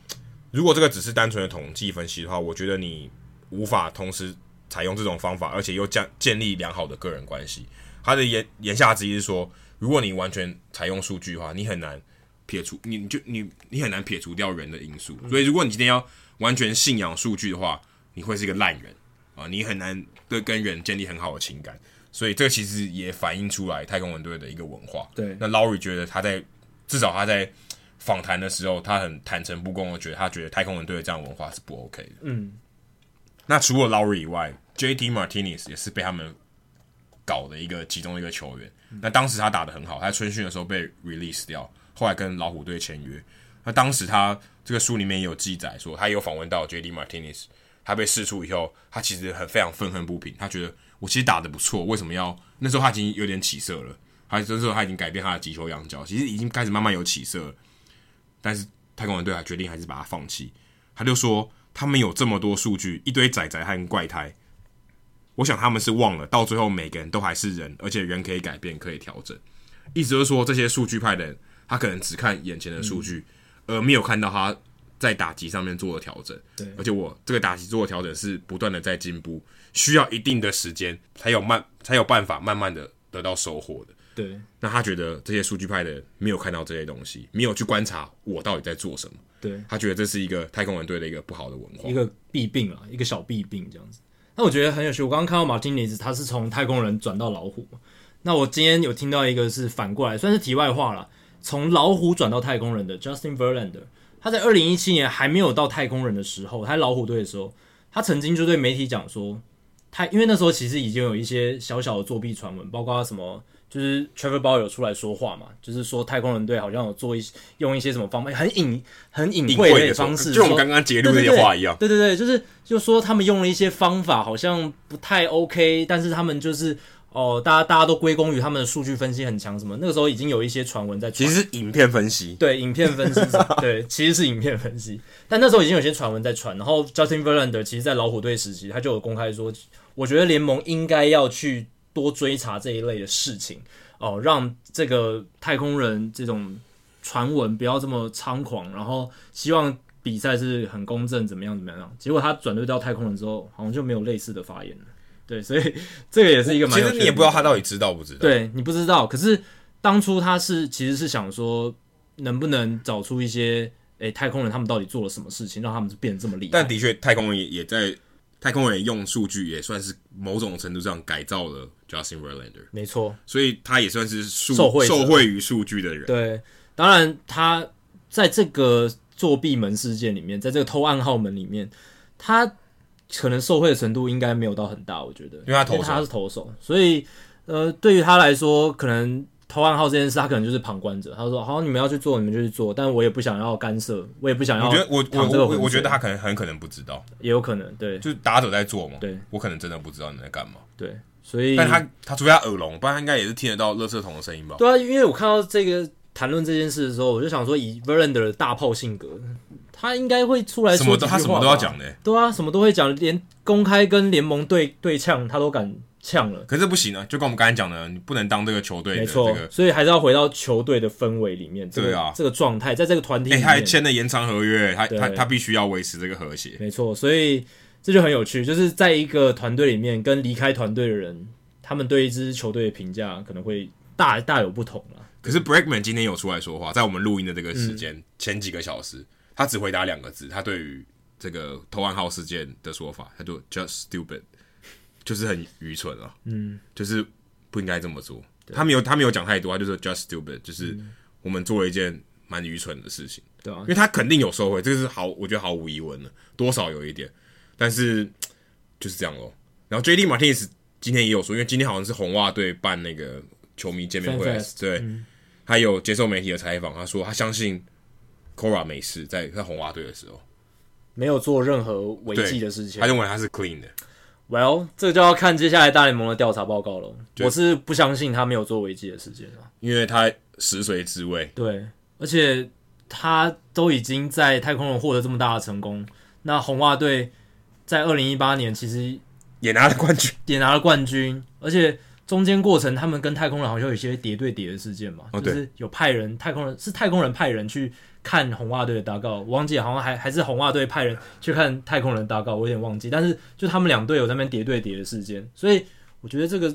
如果这个只是单纯的统计分析的话，我觉得你无法同时。采用这种方法，而且又建建立良好的个人关系。他的言言下之意是说，如果你完全采用数据的话，你很难撇除你就你你很难撇除掉人的因素。所以，如果你今天要完全信仰数据的话，你会是一个烂人啊！你很难对跟人建立很好的情感。所以，这个其实也反映出来太空人队的一个文化。对，那 Lowry 觉得他在至少他在访谈的时候，他很坦诚不公我觉得，他觉得太空人队的这样文化是不 OK 的。嗯。那除了 Lowry 以外，JD Martinez 也是被他们搞的一个其中一个球员。那当时他打得很好，他在春训的时候被 release 掉，后来跟老虎队签约。那当时他这个书里面也有记载说，他有访问到 JD Martinez，他被释出以后，他其实很非常愤恨不平，他觉得我其实打得不错，为什么要？那时候他已经有点起色了，他这时候他已经改变他的击球仰角，其实已经开始慢慢有起色。但是太空人队还决定还是把他放弃，他就说。他们有这么多数据，一堆仔仔和怪胎，我想他们是忘了，到最后每个人都还是人，而且人可以改变，可以调整。意思就是说，这些数据派的人，他可能只看眼前的数据，嗯、而没有看到他在打击上面做的调整。对，而且我这个打击做的调整是不断的在进步，需要一定的时间才有慢才有办法慢慢的得到收获的。对，那他觉得这些数据派的人没有看到这些东西，没有去观察我到底在做什么。对，他觉得这是一个太空人队的一个不好的文化，一个弊病啊，一个小弊病这样子。那我觉得很有趣，我刚刚看到马丁尼斯他是从太空人转到老虎嘛，那我今天有听到一个是反过来，算是题外话了，从老虎转到太空人的 Justin Verlander，他在二零一七年还没有到太空人的时候，他在老虎队的时候，他曾经就对媒体讲说，他因为那时候其实已经有一些小小的作弊传闻，包括什么。就是 Trevor Bauer 有出来说话嘛，就是说太空人队好像有做一些用一些什么方法，很隐很隐晦的方式，就我们刚刚揭露那些话一样。对对对，就是就说他们用了一些方法，好像不太 OK，但是他们就是哦，大家大家都归功于他们的数据分析很强，什么那个时候已经有一些传闻在传。其实是影片分析，对，影片分析，对，其实是影片分析，但那时候已经有些传闻在传。然后 Justin Verlander 其实，在老虎队时期，他就有公开说，我觉得联盟应该要去。多追查这一类的事情哦，让这个太空人这种传闻不要这么猖狂，然后希望比赛是很公正，怎么样怎么样。结果他转队到太空人之后，好像就没有类似的发言了。对，所以 这个也是一个。其实你也不知道他到底知道不知道。对，你不知道。可是当初他是其实是想说，能不能找出一些诶太空人他们到底做了什么事情，让他们变得这么厉害。但的确，太空人也也在。太空人用数据也算是某种程度上改造了 Justin Verlander，没错，所以他也算是受惠受惠于数据的人。对，当然他在这个作弊门事件里面，在这个偷暗号门里面，他可能受贿的程度应该没有到很大，我觉得，因为他投手，他是投手，所以呃，对于他来说，可能。投暗号这件事，他可能就是旁观者。他说：“好，你们要去做，你们就去做。”但我也不想要干涉，我也不想要。我觉得我我我我觉得他可能很可能不知道，也有可能对，就是打者在做嘛。对，我可能真的不知道你在干嘛。对，所以但他他除非他耳聋，不然他应该也是听得到垃圾桶的声音吧？对啊，因为我看到这个谈论这件事的时候，我就想说，以 Verlander 的大炮性格，他应该会出来说什么？他什么都要讲的、欸。对啊，什么都会讲，连公开跟联盟对对呛，他都敢。呛了，可是不行啊！就跟我们刚才讲的，你不能当这个球队的、这个，没错，所以还是要回到球队的氛围里面。这个、对啊，这个状态，在这个团体里面，他还签了延长合约，他他他必须要维持这个和谐。没错，所以这就很有趣，就是在一个团队里面，跟离开团队的人，他们对一支球队的评价可能会大大有不同了。可是 Breakman 今天有出来说话，在我们录音的这个时间、嗯、前几个小时，他只回答两个字，他对于这个投暗号事件的说法，他就 just stupid。就是很愚蠢啊，嗯，就是不应该这么做。他没有，他没有讲太多，他就说 just stupid，就是我们做了一件蛮愚蠢的事情，对啊，因为他肯定有收回，这个是毫，我觉得毫无疑问的，多少有一点，但是 就是这样咯。然后 JD Martinez 今天也有说，因为今天好像是红袜队办那个球迷见面会，对，他有接受媒体的采访，他说他相信 Cora 没事，在在红袜队的时候。没有做任何违纪的事情，他认为他是 clean 的。Well，这个就要看接下来大联盟的调查报告了。我是不相信他没有做违纪的事件啊，因为他食髓知味。对，而且他都已经在太空人获得这么大的成功，那红袜队在二零一八年其实也拿了冠军，也拿了冠军，而且中间过程他们跟太空人好像有一些叠对叠的事件嘛，哦、就是有派人太空人是太空人派人去。看红袜队的打稿，我忘记好像还还是红袜队派人去看太空人打稿，我有点忘记。但是就他们两队有在那边叠对叠的事件，所以我觉得这个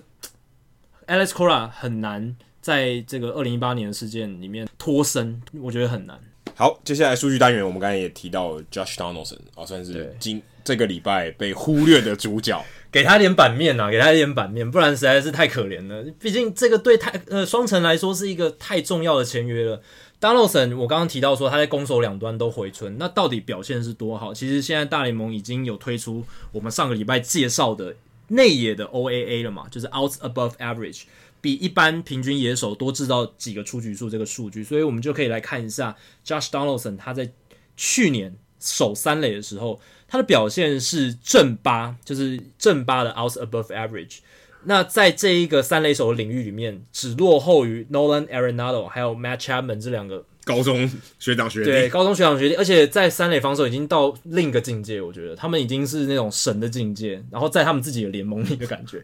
Alex Cora 很难在这个二零一八年的事件里面脱身，我觉得很难。好，接下来数据单元，我们刚才也提到 Josh Donaldson 啊，算是今这个礼拜被忽略的主角，给他一点版面啊，给他一点版面，不然实在是太可怜了。毕竟这个对太呃双城来说是一个太重要的签约了。Donaldson，我刚刚提到说他在攻守两端都回春，那到底表现是多好？其实现在大联盟已经有推出我们上个礼拜介绍的内野的 OAA 了嘛，就是 Outs Above Average，比一般平均野手多制造几个出局数这个数据，所以我们就可以来看一下 Josh Donaldson 他在去年守三垒的时候，他的表现是正八，就是正八的 Outs Above Average。那在这一个三垒手的领域里面，只落后于 Nolan Arenado 还有 Matt Chapman 这两个高中学长学弟。对，高中学长学弟，而且在三垒防守已经到另一个境界，我觉得他们已经是那种神的境界，然后在他们自己的联盟里的感觉。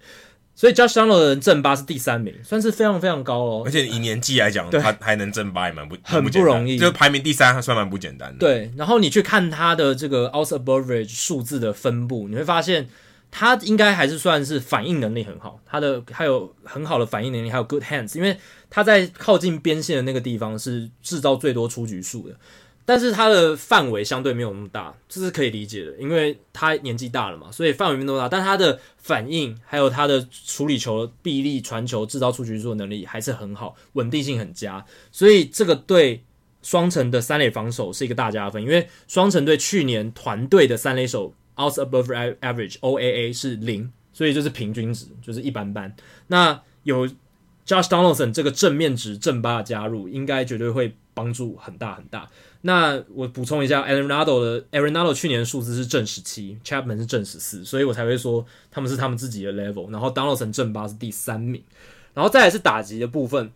所以 Josh Donaldson 正八是第三名，算是非常非常高哦。而且以年纪来讲，他还能正八也蛮不很不容易，就排名第三还算蛮不简单的。对，然后你去看他的这个 Outs Above Average 数字的分布，你会发现。他应该还是算是反应能力很好，他的还有很好的反应能力，还有 good hands，因为他在靠近边线的那个地方是制造最多出局数的，但是他的范围相对没有那么大，这是可以理解的，因为他年纪大了嘛，所以范围没那么大，但他的反应还有他的处理球的臂力、传球、制造出局数的能力还是很好，稳定性很佳，所以这个对双城的三垒防守是一个大加分，因为双城队去年团队的三垒手。Out above average OAA 是零，所以就是平均值，就是一般般。那有 Josh Donaldson 这个正面值正八的加入，应该绝对会帮助很大很大。那我补充一下 a r o n a d o 的 a r o n a d o 去年数字是正十七，Chapman 是正十四，所以我才会说他们是他们自己的 level。然后 Donaldson 正八是第三名，然后再来是打击的部分。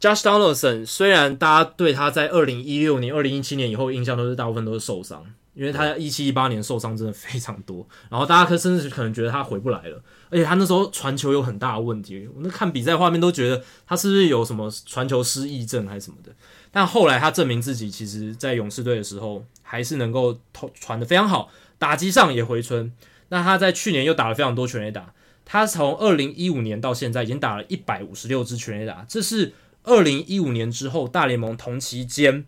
Josh Donaldson 虽然大家对他在二零一六年、二零一七年以后印象都是大部分都是受伤，因为他一七一八年受伤真的非常多，然后大家可甚至可能觉得他回不来了，而且他那时候传球有很大的问题，我那看比赛画面都觉得他是不是有什么传球失忆症还是什么的。但后来他证明自己，其实在勇士队的时候还是能够投传的非常好，打击上也回春。那他在去年又打了非常多全垒打，他从二零一五年到现在已经打了一百五十六支全垒打，这是。二零一五年之后，大联盟同期间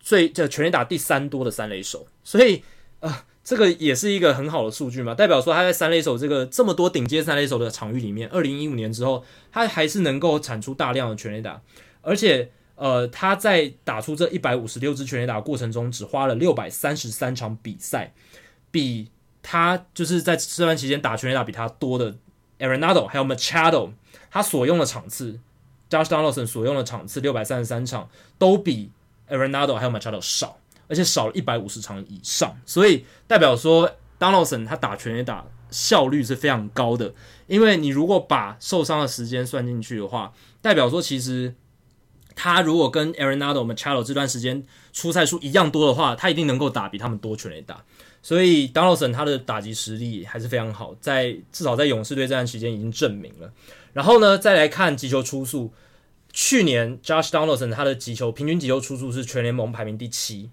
最这全垒打第三多的三垒手，所以呃，这个也是一个很好的数据嘛，代表说他在三垒手这个这么多顶尖三垒手的场域里面，二零一五年之后，他还是能够产出大量的全垒打，而且呃，他在打出这一百五十六支全垒打过程中，只花了六百三十三场比赛，比他就是在这段期间打全垒打比他多的 Arenado 还有 Machado，他所用的场次。Josh Donaldson 所用的场次六百三十三场，都比 Arenado 还有 Machado 少，而且少了一百五十场以上，所以代表说 Donaldson 他打全垒打效率是非常高的。因为你如果把受伤的时间算进去的话，代表说其实他如果跟 Arenado、Machado 这段时间出赛数一样多的话，他一定能够打比他们多全垒打。所以 Donaldson 他的打击实力还是非常好，在至少在勇士队这段期间已经证明了。然后呢，再来看击球出速，去年 Josh Donaldson 他的击球平均击球出速是全联盟排名第七。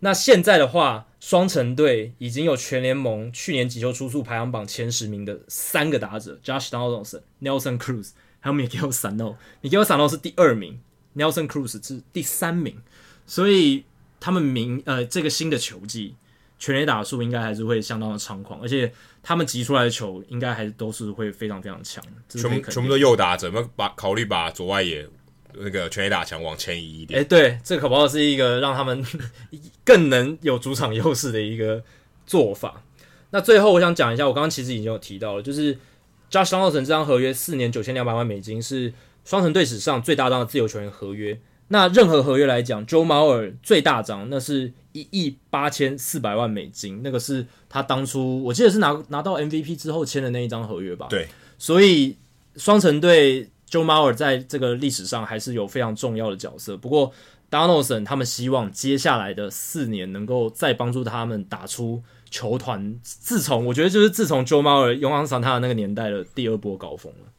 那现在的话，双城队已经有全联盟去年击球出速排行榜前十名的三个打者：Josh Donaldson、Nelson Cruz 还有 Miguel Sano。Miguel Sano 是第二名，Nelson Cruz 是第三名。所以他们明呃这个新的球季。全垒打数应该还是会相当的猖狂，而且他们击出来的球应该还都是会非常非常强。全全部都右打者，怎么把考虑把左外野那个全垒打墙往前移一点？哎、欸，对，这可不好是一个让他们 更能有主场优势的一个做法。那最后我想讲一下，我刚刚其实已经有提到了，就是 Josh Donaldson 这张合约四年九千两百万美金是双城队史上最大张的自由球员合约。那任何合约来讲，Joe Mauer 最大张，那是一亿八千四百万美金，那个是他当初我记得是拿拿到 MVP 之后签的那一张合约吧？对，所以双城队 Joe Mauer 在这个历史上还是有非常重要的角色。不过 Donaldson 他们希望接下来的四年能够再帮助他们打出球团，自从我觉得就是自从 Joe Mauer 永昂桑塔的那个年代的第二波高峰了。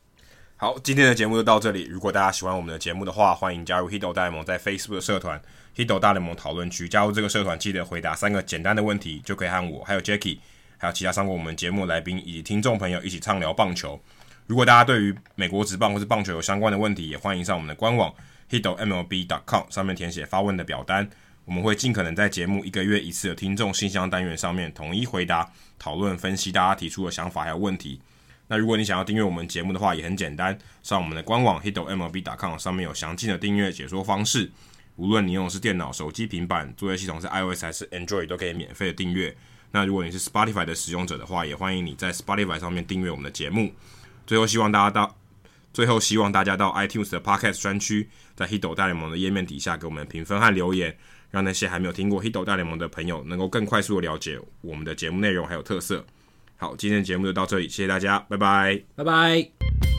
好，今天的节目就到这里。如果大家喜欢我们的节目的话，欢迎加入 Hito 大联盟在 Facebook 的社团 Hito 大联盟讨论区。加入这个社团，记得回答三个简单的问题，就可以和我、还有 Jackie，、还有其他上过我们节目来宾以及听众朋友一起畅聊棒球。如果大家对于美国职棒或是棒球有相关的问题，也欢迎上我们的官网 Hito MLB.com 上面填写发问的表单，我们会尽可能在节目一个月一次的听众信箱单元上面统一回答、讨论、分析大家提出的想法还有问题。那如果你想要订阅我们节目的话，也很简单，上我们的官网 hitomlb.com 上面有详尽的订阅解说方式。无论你用的是电脑、手机、平板，作业系统是 iOS 还是 Android，都可以免费的订阅。那如果你是 Spotify 的使用者的话，也欢迎你在 Spotify 上面订阅我们的节目。最后希望大家到最后希望大家到 iTunes 的 Podcast 专区，在 Hito 大联盟的页面底下给我们评分和留言，让那些还没有听过 Hito 大联盟的朋友能够更快速的了解我们的节目内容还有特色。好，今天的节目就到这里，谢谢大家，拜拜，拜拜。